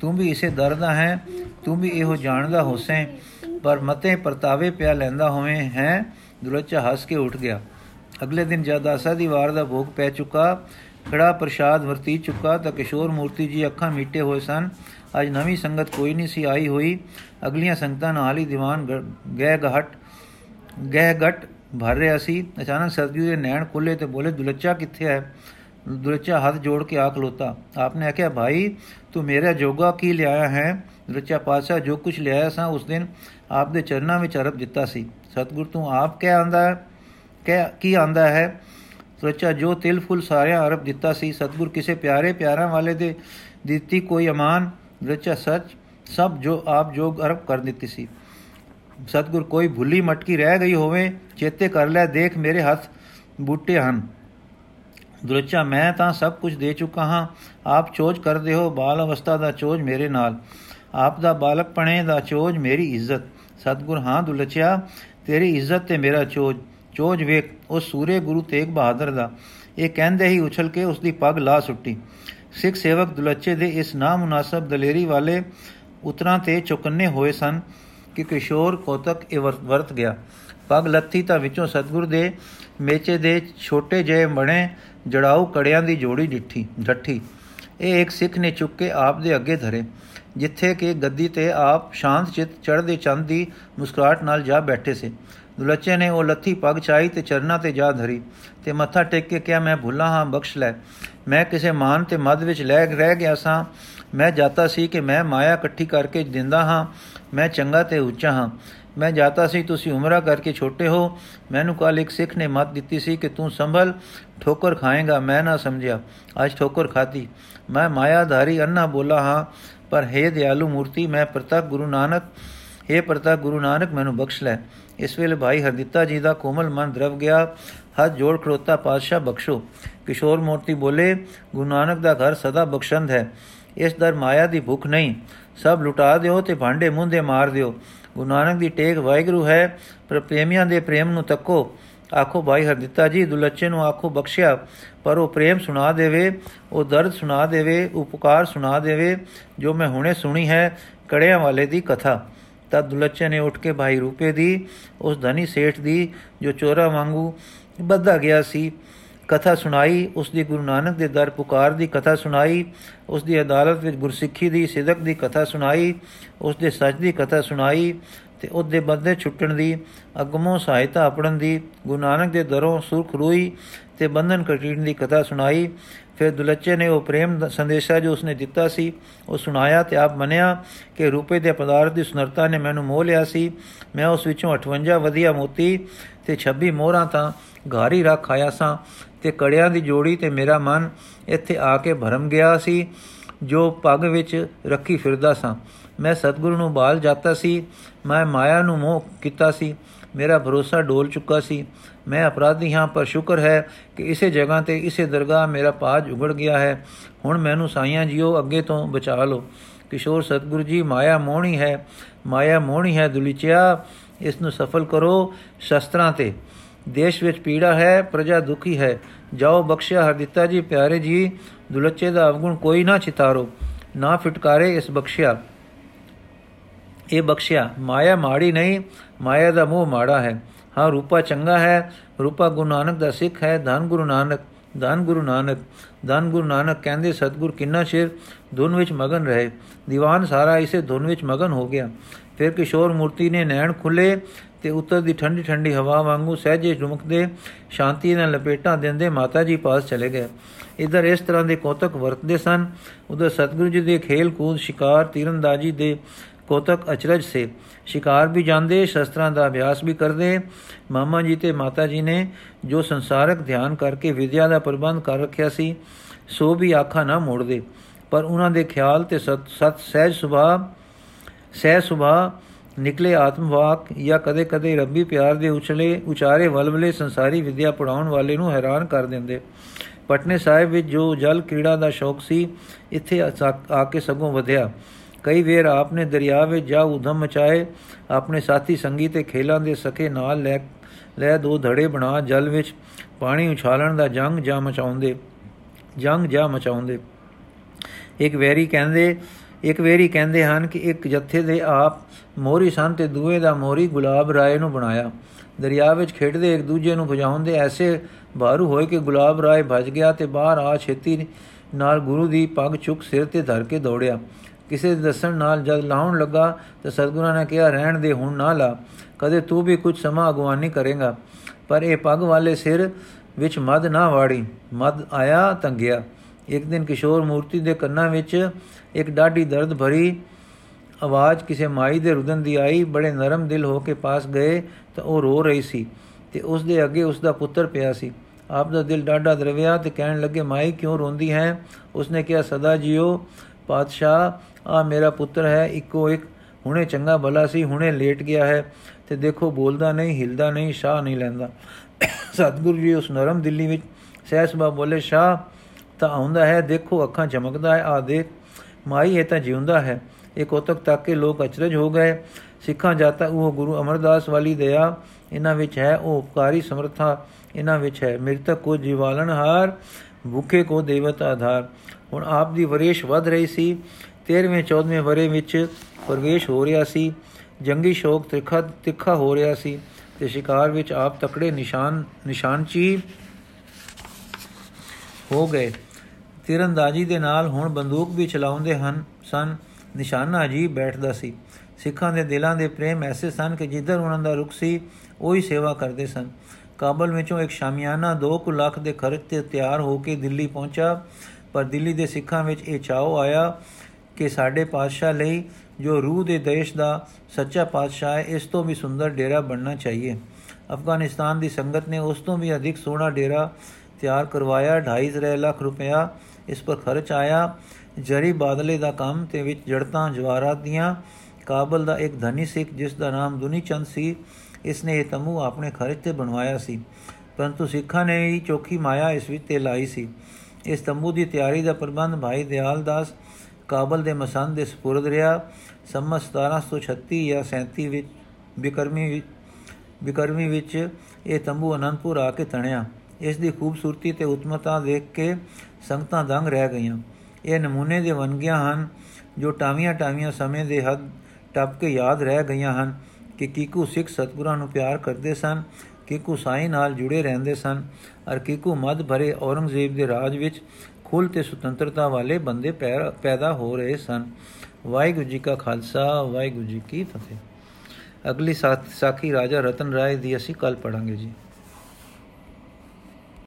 ਤੂੰ ਵੀ ਇਸੇ ਦਰਦਾ ਹੈ, ਤੂੰ ਵੀ ਇਹੋ ਜਾਣਦਾ ਹੋਸੇ, ਪਰ ਮਤੇ ਪਰਤਾਵੇ ਪਿਆ ਲੈਂਦਾ ਹੋਵੇਂ ਹੈ ਦੁਲਚਾ ਹੱਸ ਕੇ ਉੱਠ ਗਿਆ। ਅਗਲੇ ਦਿਨ ਜਦ ਆਸਾ ਦੀ ਵਾਰ ਦਾ ਭੋਗ ਪੈ ਚੁੱਕਾ ਖੜਾ ਪ੍ਰਸ਼ਾਦ ਵਰਤੀ ਚੁੱਕਾ ਤਾਂ ਕਿਸ਼ੋਰ ਮੂਰਤੀ ਜੀ ਅੱਖਾਂ ਮੀਟੇ ਹੋਏ ਸਨ। ਅੱਜ ਨਵੀਂ ਸੰਗਤ ਕੋਈ ਨਹੀਂ ਸੀ ਆਈ ਹੋਈ। ਅਗਲੀਆਂ ਸੰਗਤਾਂ ਨਾਲ ਹੀ ਦੀਵਾਨ ਗਹਿ ਘਟ ਗਹਿ ਘਟ ਭਰ ਰਿਹਾ ਸੀ। ਅਚਾਨਕ ਸਤਿਗੁਰੂ ਦੇ ਨੈਣ ਖੁੱਲੇ ਤੇ ਬੋਲੇ, ਦੁਲੱਚਾ ਕਿੱਥੇ ਹੈ? ਦੁਲੱਚਾ ਹੱਥ ਜੋੜ ਕੇ ਆਖ ਲੋਤਾ ਆਪਨੇ ਆਖਿਆ, ਭਾਈ, ਤੂੰ ਮੇਰਾ ਜੋਗਾ ਕੀ ਲਿਆਇਆ ਹੈ? ਦੁਲੱਚਾ ਪਾਸਾ ਜੋ ਕੁਝ ਲਿਆਇਆ ਸਾਂ, ਉਸ ਦਿਨ ਆਪ ਦੇ ਚਰਨਾਂ ਵਿੱਚ ਅਰਪ ਦਿੱਤਾ ਸੀ। ਸਤਿਗੁਰ, ਤੂੰ ਆਪ ਕਹਿ ਆਂਦਾ ਹੈ, ਕਹਿ, ਕੀ ਆਂਦਾ ਹੈ? ਦੁਲੱਚਾ ਜੋ ਤਿਲ ਫੁੱਲ ਸਾਰਿਆਂ ਅਰਪ ਦਿੱਤਾ ਸੀ ਸਤਿਗੁਰ ਕਿਸੇ ਪਿਆਰੇ ਪਿਆਰਾਂ ਵਾਲੇ ਦੇ ਦਿੱਤੀ ਕੋਈ ਅਮਾਨ ਦੁਲੱਚਾ ਸੱਚ ਸਭ ਜੋ ਆਪ ਜੋਗ ਅਰਪ ਕਰ ਦਿੱਤੀ ਸੀ ਸਤਗੁਰ ਕੋਈ ਭੁੱਲੀ ਮਟਕੀ ਰਹਿ ਗਈ ਹੋਵੇ ਚੇਤੇ ਕਰ ਲੈ ਦੇਖ ਮੇਰੇ ਹੱਥ ਬੂਟੇ ਹਨ ਦੁਰਚਾ ਮੈਂ ਤਾਂ ਸਭ ਕੁਝ ਦੇ ਚੁੱਕਾ ਹਾਂ ਆਪ ਚੋਜ ਕਰਦੇ ਹੋ ਬਾਲ ਅਵਸਥਾ ਦਾ ਚੋਜ ਮੇਰੇ ਨਾਲ ਆਪ ਦਾ ਬਾਲਕਪਣੇ ਦਾ ਚੋਜ ਮੇਰੀ ਇੱਜ਼ਤ ਸਤਗੁਰ ਹਾਂ ਦੁਲਚਿਆ ਤੇਰੀ ਇੱਜ਼ਤ ਤੇ ਮੇਰਾ ਚੋਜ ਚੋਜ ਵੇਖ, ਉਹ ਸੂਰੇ ਗੁਰੂ ਤੇਗ ਬਹਾਦਰ ਦਾ। ਇਹ ਕਹਿੰਦੇ ਹੀ ਉਛਲ ਕੇ ਉਸ ਦੀ ਪੱਗ ਲਾ ਸੁੱਟੀ। ਸਿੱਖ ਸੇਵਕ ਦੁਲਚੇ ਦੇ ਇਸ ਨਾ ਮੁਨਾਸਬ ਦਲੇਰੀ ਵਾਲੇ ਉਤਰਾਂ ਤੇ ਚੁਕੰਨੇ ਹੋਏ ਸਨ ਕਿ ਕਿਸ਼ੋਰ ਕੋਤਕ ਇਹ ਵਰਤ ਗਿਆ। ਪਗ ਲੱਥੀ ਤਾਂ ਵਿੱਚੋਂ ਸਤਗੁਰ ਦੇ ਮੇਚੇ ਦੇ ਛੋਟੇ ਜਿਹੇ ਬਣੇ ਜੜਾਉ ਕੜਿਆਂ ਦੀ ਜੋੜੀ ਡਿੱਠੀ ਢੱਠੀ ਇਹ ਇੱਕ ਸਿੱਖ ਨੇ ਚੁੱਕ ਕੇ ਆਪ ਦੇ ਅੱਗੇ ਧਰੇ, ਜਿੱਥੇ ਕਿ ਗੱਦੀ ਤੇ ਆਪ ਸ਼ਾਂਤ ਚਿਤ ਚੜ੍ਹਦੇ ਚੰਦ ਦੀ ਮੁਸਕਰਾਟ ਨਾਲ ਜਾ ਬੈਠੇ ਸੀ। ਦੁਲੱਚੇ ਨੇ ਉਹ ਲੱਥੀ ਪਗ ਚਾਈ ਤੇ ਚਰਨਾ ਤੇ ਜਾ ਧਰੀ ਤੇ ਮੱਥਾ ਟੇਕ ਕੇ ਕਿਹਾ, ਮੈਂ ਭੁੱਲਾ ਹਾਂ, ਬਖਸ਼ ਲੈ। ਮੈਂ ਕਿਸੇ ਮਾਨ ਤੇ ਮਦ ਵਿੱਚ ਲੈ ਰਹਿ ਗਿਆ ਸਾਂ। ਮੈਂ ਜਾਤਾ ਸੀ ਕਿ ਮੈਂ ਮਾਇਆ ਇਕੱਠੀ ਕਰਕੇ ਦਿੰਦਾ ਹਾਂ। ਮੈਂ ਚੰਗਾ ਤੇ ਉੱਚਾ ਹਾਂ। ਮੈਂ ਜਾਤਾ ਸੀ, ਤੁਸੀਂ ਉਮਰਾ ਕਰਕੇ ਛੋਟੇ ਹੋ। ਮੈਨੂੰ ਕੱਲ ਇੱਕ ਸਿੱਖ ਨੇ ਮਤ ਦਿੱਤੀ ਸੀ ਕਿ ਤੂੰ ਸੰਭਲ, ਠੋਕਰ ਖਾਏਗਾ, ਮੈਂ ਨਾ ਸਮਝਿਆ। ਅੱਜ ਠੋਕਰ ਖਾਤੀ ਮੈਂ ਮਾਇਆਧਾਰੀ ਅੰਨਾ ਬੋਲਾ ਹਾਂ, ਪਰ ਹੈ ਦਿਆਲੂ ਮੂਰਤੀ, ਮੈਂ ਪ੍ਰਤੱਖ ਗੁਰੂ ਨਾਨਕ हे ਪ੍ਰਤੱਖ ਗੁਰੂ ਨਾਨਕ, ਮੈਨੂੰ ਬਖਸ਼ ਲੈ। ਇਸ ਵੇਲੇ ਭਾਈ ਹਰਦਿੱਤਾ ਜੀ ਦਾ ਕੋਮਲ ਮਨ ਦਰਵ ਗਿਆ। ਹੱਥ ਜੋੜ ਖੜੋਤਾ, ਪਾਤਸ਼ਾਹ, ਬਖਸ਼ੋ। ਕਿਸ਼ੋਰ ਮੂਰਤੀ ਬੋਲੇ, ਗੁਰੂ ਨਾਨਕ ਦਾ ਘਰ ਸਦਾ ਬਖਸ਼ੰਦ ਹੈ। ਇਸ ਦਰ ਮਾਇਆ ਦੀ ਭੁੱਖ ਨਹੀਂ। ਸਭ ਲੁਟਾ ਦਿਓ ਤੇ ਭਾਂਡੇ ਮੁੰਦੇ ਮਾਰ ਦਿਓ। ਗੁਰੂ ਨਾਨਕ ਦੀ ਟੇਕ ਵਾਹਿਗੁਰੂ ਹੈ, ਪਰ ਪ੍ਰੇਮੀਆਂ ਦੇ ਪ੍ਰੇਮ ਨੂੰ ਤੱਕੋ। ਆਖੋ, ਭਾਈ ਹਰਦਿੱਤਾ ਜੀ, ਦੁਲੱਚੇ ਨੂੰ ਆਖੋ, ਬਖਸ਼ਿਆ। ਪਰ ਉਹ ਪ੍ਰੇਮ ਸੁਣਾ ਦੇਵੇ, ਉਹ ਦਰਦ ਸੁਣਾ ਦੇਵੇ, ਉਪਕਾਰ ਸੁਣਾ ਦੇਵੇ, ਜੋ ਮੈਂ ਹੁਣੇ ਸੁਣੀ ਹੈ, ਕੜਿਆਂ ਵਾਲੇ ਦੀ ਕਥਾ। ਤਦ ਦੁਲੱਚੇ ਨੇ ਉੱਠ ਕੇ ਭਾਈ ਰੂਪੇ ਦੀ, ਉਸ ਧਨੀ ਸੇਠ ਦੀ, ਜੋ ਚੋਰਾ ਵਾਂਗੂ ਬੱਧਾ ਗਿਆ ਸੀ, ਕਥਾ ਸੁਣਾਈ, ਉਸ ਦੀ ਗੁਰੂ ਨਾਨਕ ਦੇ ਦਰ ਪੁਕਾਰ ਦੀ ਕਥਾ ਸੁਣਾਈ, ਉਸ ਦੀ ਅਦਾਲਤ ਵਿੱਚ ਗੁਰਸਿੱਖੀ ਦੀ, ਸਿਦਕ ਦੀ ਕਥਾ ਸੁਣਾਈ, ਉਸ ਦੇ ਸੱਚ ਦੀ ਕਥਾ ਸੁਣਾਈ ਤੇ ਉਹਦੇ ਬੰਦੇ ਛੁੱਟਣ ਦੀ, ਅਗਮੋਂ ਸਹਾਇਤਾ ਆਪਣਨ ਦੀ, ਗੁਰੂ ਨਾਨਕ ਦੇ ਦਰੋਂ ਸੁਰਖ ਰੋਈ ਤੇ ਬੰਧਨ ਕਟੀਣ ਦੀ ਕਥਾ ਸੁਣਾਈ ਫਿਰ ਦੁਲੱਚੇ ਨੇ ਉਹ ਪ੍ਰੇਮ ਸੰਦੇਸ਼ਾ ਜੋ ਉਸਨੇ ਦਿੱਤਾ ਸੀ, ਉਹ ਸੁਣਾਇਆ ਤੇ ਆਪ ਮੰਨਿਆ ਕਿ ਰੂਪੇ ਦੇ ਪਦਾਰਥ ਦੀ ਸੁਨਰਤਾ ਨੇ ਮੈਨੂੰ ਮੋਹ ਲਿਆ ਸੀ। ਮੈਂ ਉਸ ਵਿੱਚੋਂ 58 ਵਧੀਆ ਮੋਤੀ ਤੇ 26 ਮੋਹਰਾਂ ਤਾਂ ਘਾਰੀ ਰੱਖ ਆਇਆ ਸਾਂ ਤੇ ਕੜਿਆਂ ਦੀ ਜੋੜੀ ਤੇ ਮੇਰਾ ਮਨ ਇੱਥੇ ਆ ਕੇ ਭਰਮ ਗਿਆ ਸੀ, ਜੋ ਪੱਗ ਵਿੱਚ ਰੱਖੀ ਫਿਰਦਾ ਸਾਂ। ਮੈਂ ਸਤਿਗੁਰੂ ਨੂੰ ਬਾਲ ਜਾਤਾ ਸੀ, ਮੈਂ ਮਾਇਆ ਨੂੰ ਮੋਹ ਕੀਤਾ ਸੀ, ਮੇਰਾ ਭਰੋਸਾ ਡੋਲ ਚੁੱਕਾ ਸੀ। ਮੈਂ ਅਪਰਾਧੀ ਹਾਂ, ਪਰ ਸ਼ੁਕਰ ਹੈ ਕਿ ਇਸੇ ਜਗ੍ਹਾ ਤੇ ਇਸੇ ਦਰਗਾਹ ਮੇਰਾ ਪਾਜ ਉਗੜ ਗਿਆ ਹੈ। ਹੁਣ ਮੈਨੂੰ ਸਾਈਆਂ ਜੀਓ, ਅੱਗੇ ਤੋਂ ਬਚਾ ਲਓ। ਕਿਸ਼ੋਰ ਸਤਿਗੁਰੂ ਜੀ, ਮਾਇਆ ਮੋਹਣੀ ਹੈ, ਮਾਇਆ ਮੋਹਣੀ ਹੈ ਦੁਲਿਚਿਆ ਇਸ ਨੂੰ ਸਫਲ ਕਰੋ ਸ਼ਸਤਰਾਂ ਤੇ। ਦੇਸ਼ ਵਿੱਚ ਪੀੜਾ ਹੈ, ਪ੍ਰਜਾ ਦੁਖੀ ਹੈ। ਜਾਓ ਬਖਸ਼ਿਆ ਹਰਦਿੱਤਾ ਜੀ, ਪਿਆਰੇ ਜੀ, ਦੁਲੱਚੇ ਦਾ ਅਵਗੁਣ ਕੋਈ ਨਾ ਚਿਤਾਰੋ ਨਾ ਫਟਕਾਰੇ ਇਸ ਬਖਸ਼ਿਆ। ਇਹ ਬਖਸ਼ਿਆ। ਮਾਇਆ ਮਾੜੀ ਨਹੀਂ, ਮਾਇਆ ਦਾ ਮੋਹ ਮਾੜਾ ਹੈ। ਹਾਂ, ਰੂਪਾ ਚੰਗਾ ਹੈ, ਰੂਪਾ ਗੁਰੂ ਨਾਨਕ ਦਾ ਸਿੱਖ ਹੈ ਧੰਨ ਗੁਰੂ ਨਾਨਕ ਧੰਨ ਗੁਰੂ ਨਾਨਕ ਧੰਨ ਗੁਰੂ ਨਾਨਕ ਕਹਿੰਦੇ, ਸਤਗੁਰ ਕਿੰਨਾ ਚਿਰ ਧੁਨ ਵਿੱਚ ਮਗਨ ਰਹੇ? ਦੀਵਾਨ ਸਾਰਾ ਇਸੇ ਧੁਨ ਵਿੱਚ ਮਗਨ ਹੋ ਗਿਆ। ਫਿਰ ਕਿਸ਼ੋਰ ਮੂਰਤੀ ਨੇ ਨੈਣ ਖੁੱਲੇ ਤੇ ਉੱਤਰ ਦੀ ਠੰਡੀ ਠੰਡੀ ਹਵਾ ਵਾਂਗੂ ਸਹਜੇ ਝੁਮਕਦੇ ਸ਼ਾਂਤੀ ਨਾਲ ਲਪੇਟਾਂ ਦਿੰਦੇ ਮਾਤਾ ਜੀ ਪਾਸ ਚਲੇ ਗਏ। ਇਧਰ ਇਸ ਤਰ੍ਹਾਂ ਦੇ ਕੋਤਕ ਵਰਤਦੇ ਸਨ। ਉਧਰ ਸਤਗੁਰੂ ਜੀ ਦੇ ਖੇਲ ਕੂਦ ਸ਼ਿਕਾਰ, ਤੀਰੰਦਾਜ਼ੀ ਦੇ ਕੋਤਕ ਅਚਰਜ ਸੇ। ਸ਼ਿਕਾਰ ਵੀ ਜਾਂਦੇ, ਸ਼ਸਤਰਾਂ ਦਾ ਅਭਿਆਸ ਵੀ ਕਰਦੇ। ਮਾਮਾ ਜੀ ਤੇ ਮਾਤਾ ਜੀ ਨੇ ਜੋ ਸੰਸਾਰਕ ਧਿਆਨ ਕਰਕੇ ਵਿਦਿਆ ਦਾ ਪ੍ਰਬੰਧ ਕਰ ਰੱਖਿਆ ਸੀ, ਸੋ ਵੀ ਆਖਾ ਨਾ ਮੋੜਦੇ। ਪਰ ਉਹਨਾਂ ਦੇ ਖਿਆਲ ਤੇ ਸਤ ਸਹਿਜ ਸੁਭਾਅ ਸਹਿ ਸੁਭਾਅ ਨਿਕਲੇ ਆਤਮਵਾਕ ਜਾਂ ਕਦੇ-ਕਦੇ ਰੱਬੀ ਪਿਆਰ ਦੇ ਉਛਲੇ, ਉਚਾਰੇ ਵਲਵਲੇ ਸੰਸਾਰੀ ਵਿਦਿਆ ਪੜਾਉਣ ਵਾਲੇ ਨੂੰ ਹੈਰਾਨ ਕਰ ਦਿੰਦੇ। ਪਟਨੇ ਸਾਹਿਬ ਵਿੱਚ ਜੋ ਜਲ ਕੀੜਾ ਦਾ ਸ਼ੌਕ ਸੀ, ਇੱਥੇ ਆ ਕੇ ਸਗੋਂ ਵਧਿਆ। ਕਈ ਵੇਰ ਆਪਨੇ ਦਰਿਆ ਵਿੱਚ ਜਾ ਉਧਮ ਮਚਾਏ, ਆਪਣੇ ਸਾਥੀ ਸੰਗੀ ਤੇ ਖੇਲਾਂ ਦੇ ਸਕੇ ਨਾਲ ਲੈ ਲੈ ਦੋ ਧੜੇ ਬਣਾ ਜਲ ਵਿੱਚ, ਪਾਣੀ ਉਛਾਲਣ ਦਾ ਜੰਗ ਜਾ ਮਚਾਉਂਦੇ, ਜੰਗ ਜਾ ਮਚਾਉਂਦੇ। ਇੱਕ ਵੈਰੀ ਕਹਿੰਦੇ, ਇੱਕ ਵੇਰੀ ਕਹਿੰਦੇ ਹਨ ਕਿ ਇੱਕ ਜੱਥੇ ਦੇ ਆਪ ਮੋਰੀ ਸਨ ਤੇ ਦੂਏ ਦਾ ਮੋਰੀ ਗੁਲਾਬ ਰਾਏ ਨੂੰ ਬਣਾਇਆ। ਦਰਿਆ ਵਿੱਚ ਖੇਡਦੇ ਇੱਕ ਦੂਜੇ ਨੂੰ ਭਜਾਉਂਦੇ, ਐਸੇ ਬਾਰੂ ਹੋਏ ਕਿ ਗੁਲਾਬ ਰਾਏ ਭਜ ਗਿਆ ਤੇ ਬਾਹਰ ਆ ਛੇਤੀ ਨਾਲ ਗੁਰੂ ਦੀ ਪੱਗ ਚੁੱਕ ਸਿਰ ਤੇ ਧਰ ਕੇ ਦੌੜਿਆ। ਕਿਸੇ ਦੇ ਦੱਸਣ ਨਾਲ ਜਦ ਲਾਉਣ ਲੱਗਾ ਤਾਂ ਸਤਗੁਰਾਂ ਨੇ ਕਿਹਾ, ਰਹਿਣ ਦੇ, ਹੁਣ ਨਾ ਲਾ। ਕਦੇ ਤੂੰ ਵੀ ਕੁਝ ਸਮਾਂ ਅਗਵਾਨੀ ਕਰੇਗਾ। ਪਰ ਇਹ ਪੱਗ ਵਾਲੇ ਸਿਰ ਵਿੱਚ ਮਦ ਨਾ ਵਾੜੀ। ਮਦ ਆਇਆ ਤੰਗਿਆ ਇੱਕ ਦਿਨ ਕਿਸ਼ੋਰ ਮੂਰਤੀ ਦੇ ਕੰਨਾਂ ਵਿੱਚ ਇੱਕ ਡਾਢੀ ਦਰਦ ਭਰੀ ਆਵਾਜ਼ ਕਿਸੇ ਮਾਈ ਦੇ ਰੁਦਨ ਦੀ ਆਈ। ਬੜੇ ਨਰਮ ਦਿਲ ਹੋ ਕੇ ਪਾਸ ਗਏ ਤਾਂ ਉਹ ਰੋ ਰਹੀ ਸੀ ਤੇ ਉਸ ਦੇ ਅੱਗੇ ਉਸ ਦਾ ਪੁੱਤਰ ਪਿਆ ਸੀ। ਆਪ ਦਾ ਦਿਲ ਡਾਢਾ ਦਰਵਿਆ ਤੇ ਕਹਿਣ ਲੱਗੇ, ਮਾਈ, ਕਿਉਂ ਰੋਂਦੀ ਹੈ? ਉਸਨੇ ਕਿਹਾ, ਸਦਾ ਜੀਓ ਪਾਤਸ਼ਾਹ ਆ ਮੇਰਾ ਪੁੱਤਰ ਹੈ, ਇੱਕੋ ਇੱਕ। ਹੁਣੇ ਚੰਗਾ ਭਲਾ ਸੀ, ਹੁਣੇ ਲੇਟ ਗਿਆ ਹੈ। ਤੇ ਦੇਖੋ, ਬੋਲਦਾ ਨਹੀਂ, ਹਿਲਦਾ ਨਹੀਂ, ਸ਼ਾਹ ਨਹੀਂ ਲੈਂਦਾ। ਸਤਗੁਰੂ ਜੀ ਉਸ ਨਰਮ ਦਿੱਲੀ ਵਿੱਚ ਸਹਿਸਬਾ ਬੋਲੇ, ਸ਼ਾਹ, ਤਾਂ ਆਉਂਦਾ ਹੈ, ਦੇਖੋ, ਅੱਖਾਂ ਚਮਕਦਾ ਹੈ ਆ ਦੇਖ। ਮਾਈ, ਇਹ ਤਾਂ ਜਿਉਂਦਾ ਹੈ। ਇਹ ਕੋਤਕ ਤੱਕ ਕੇ ਲੋਕ ਅਚਰਜ ਹੋ ਗਏ। ਸਿੱਖਾਂ ਜਾਤਾ, ਉਹ ਗੁਰੂ ਅਮਰਦਾਸ ਵਾਲੀ ਦਇਆ। ਇਹਨਾਂ ਵਿੱਚ ਹੈ, ਉਹ ਉਪਕਾਰੀ ਸਮਰਥਾ। ਇਹਨਾਂ ਵਿੱਚ ਹੈ, ਮਿਰਤਕ ਕੋ ਜੀਵਾਲਣ ਹਾਰ ਭੁੱਖੇ ਕੋ ਦੇਵਤ ਆਧਾਰ। ਹੁਣ ਆਪ ਦੀ ਵਰੇਸ਼ ਵਧ ਰਹੀ ਸੀ। 13ਵੇਂ 14ਵੇਂ ਵਰੇ ਵਿੱਚ ਪ੍ਰਵੇਸ਼ ਹੋ ਰਿਹਾ ਸੀ। ਜੰਗੀ ਸ਼ੌਕ ਤਿੱਖਾ ਤਿੱਖਾ ਹੋ ਰਿਹਾ ਸੀ ਤੇ ਸ਼ਿਕਾਰ ਵਿੱਚ ਆਪ ਤਕੜੇ ਨਿਸ਼ਾਨ, ਨਿਸ਼ਾਨਚੀ ਹੋ ਗਏ। ਤੀਰੰਦਾਜ਼ੀ ਦੇ ਨਾਲ ਹੁਣ ਬੰਦੂਕ ਵੀ ਚਲਾਉਂਦੇ ਹਨ, ਸਨ। ਨਿਸ਼ਾਨਾ ਜੀ ਬੈਠਦਾ ਸੀ। ਸਿੱਖਾਂ ਦੇ ਦਿਲਾਂ ਦੇ ਪ੍ਰੇਮ ਐਸੇ ਸਨ ਕਿ ਜਿੱਧਰ ਉਹਨਾਂ ਦਾ ਰੁਖ ਸੀ, ਉਹੀ ਸੇਵਾ ਕਰਦੇ ਸਨ। ਕਾਬਲ ਵਿੱਚੋਂ ਇੱਕ ਸ਼ਾਮਿਆਨਾ 2 ਲੱਖ ਦੇ ਖਰਚ ਤੇ ਤਿਆਰ ਹੋ ਕੇ ਦਿੱਲੀ ਪਹੁੰਚਾ, ਪਰ ਦਿੱਲੀ ਦੇ ਸਿੱਖਾਂ ਵਿੱਚ ਇਹ ਚਾਹੋ ਆਇਆ ਕਿ ਸਾਡੇ ਪਾਤਸ਼ਾਹ ਲਈ ਜੋ ਰੂਹ ਦੇ ਦੇਸ਼ ਦਾ ਸੱਚਾ ਪਾਤਸ਼ਾਹ ਹੈ, ਇਸ ਤੋਂ ਵੀ ਸੁੰਦਰ ਡੇਰਾ ਬਣਨਾ ਚਾਹੀਏ। ਅਫਗਾਨਿਸਤਾਨ ਦੀ ਸੰਗਤ ਨੇ ਉਸ ਤੋਂ ਵੀ ਅਧਿਕ ਸੋਹਣਾ ਡੇਰਾ ਤਿਆਰ ਕਰਵਾਇਆ। 2.5 ਲੱਖ ਰੁਪਇਆ ਇਸ ਪਰ ਖਰਚ ਆਇਆ। ਜਰੀ ਬਾਦਲੇ ਦਾ ਕੰਮ ਤੇ ਵਿੱਚ ਜੜਤਾਂ ਜਵਾਰਾਤ ਦੀਆਂ ਕਾਬਲ ਦਾ ਇੱਕ ਧਨੀ ਸਿੱਖ, ਜਿਸ ਦਾ ਨਾਮ ਦੁਨੀ ਚੰਦ ਸੀ ਇਸ ਨੇ ਇਹ ਤਮੂ ਆਪਣੇ ਖਰਚ ਤੇ ਬਣਵਾਇਆ ਸੀ। ਪਰੰਤੂ ਸਿੱਖਾਂ ਨੇ ਹੀ ਚੋਖੀ ਮਾਇਆ ਇਸ ਵਿੱਚ ਤੇ ਲਾਈ ਸੀ। ਇਸ ਤੰਬੂ ਦੀ ਤਿਆਰੀ ਦਾ ਪ੍ਰਬੰਧ ਭਾਈ ਦਿਆਲ ਦਾਸ ਕਾਬਲ ਦੇ ਮਸੰਦ ਦੇ ਸਪੁਰਦ ਰਿਹਾ। ਸੰਮਤ 1736 ਜਾਂ 37 ਵਿੱਚ ਬਿਕਰਮੀ ਬਿਕਰਮੀ ਵਿੱਚ ਇਹ ਤੰਬੂ ਅਨੰਦਪੁਰ ਆ ਕੇ ਤਣਿਆ। ਇਸ ਦੀ ਖੂਬਸੂਰਤੀ ਤੇ ਉਤਮਤਾ ਦੇਖ ਕੇ ਸੰਗਤਾਂ ਦੰਗ ਰਹਿ ਗਈਆਂ। ਇਹ ਨਮੂਨੇ ਦੇ ਵਨਗੀਆਂ ਹਨ, ਜੋ ਟਾਵੀਆਂ ਟਾਵੀਆਂ ਸਮੇਂ ਦੇ ਹੱਦ ਟੱਪ ਕੇ ਯਾਦ ਰਹਿ ਗਈਆਂ ਹਨ ਕਿ ਕੀਕੂ ਸਿੱਖ ਸਤਗੁਰਾਂ ਨੂੰ ਪਿਆਰ ਕਰਦੇ ਸਨ, ਕਿਕੂ ਸਾਈ ਨਾਲ ਜੁੜੇ ਰਹਿੰਦੇ ਸਨ, ਅਰ ਕਿਕੂ ਮਦ ਭਰੇ ਔਰੰਗਜ਼ੇਬ ਦੇ ਰਾਜ ਵਿੱਚ ਖੁੱਲ ਤੇ ਸੁਤੰਤਰਤਾ ਵਾਲੇ ਬੰਦੇ ਪੈਦਾ ਹੋ ਰਹੇ ਸਨ। ਵਾਹਿਗੁਰੂ ਜੀ ਕਾ ਖਾਲਸਾ, ਵਾਹਿਗੁਰੂ ਜੀ ਕੀ ਫਤਿਹ। ਅਗਲੀ ਸਾਖੀ ਰਾਜਾ ਰਤਨ ਰਾਏ ਦੀ ਅਸੀਂ ਕੱਲ ਪੜਾਂਗੇ ਜੀ।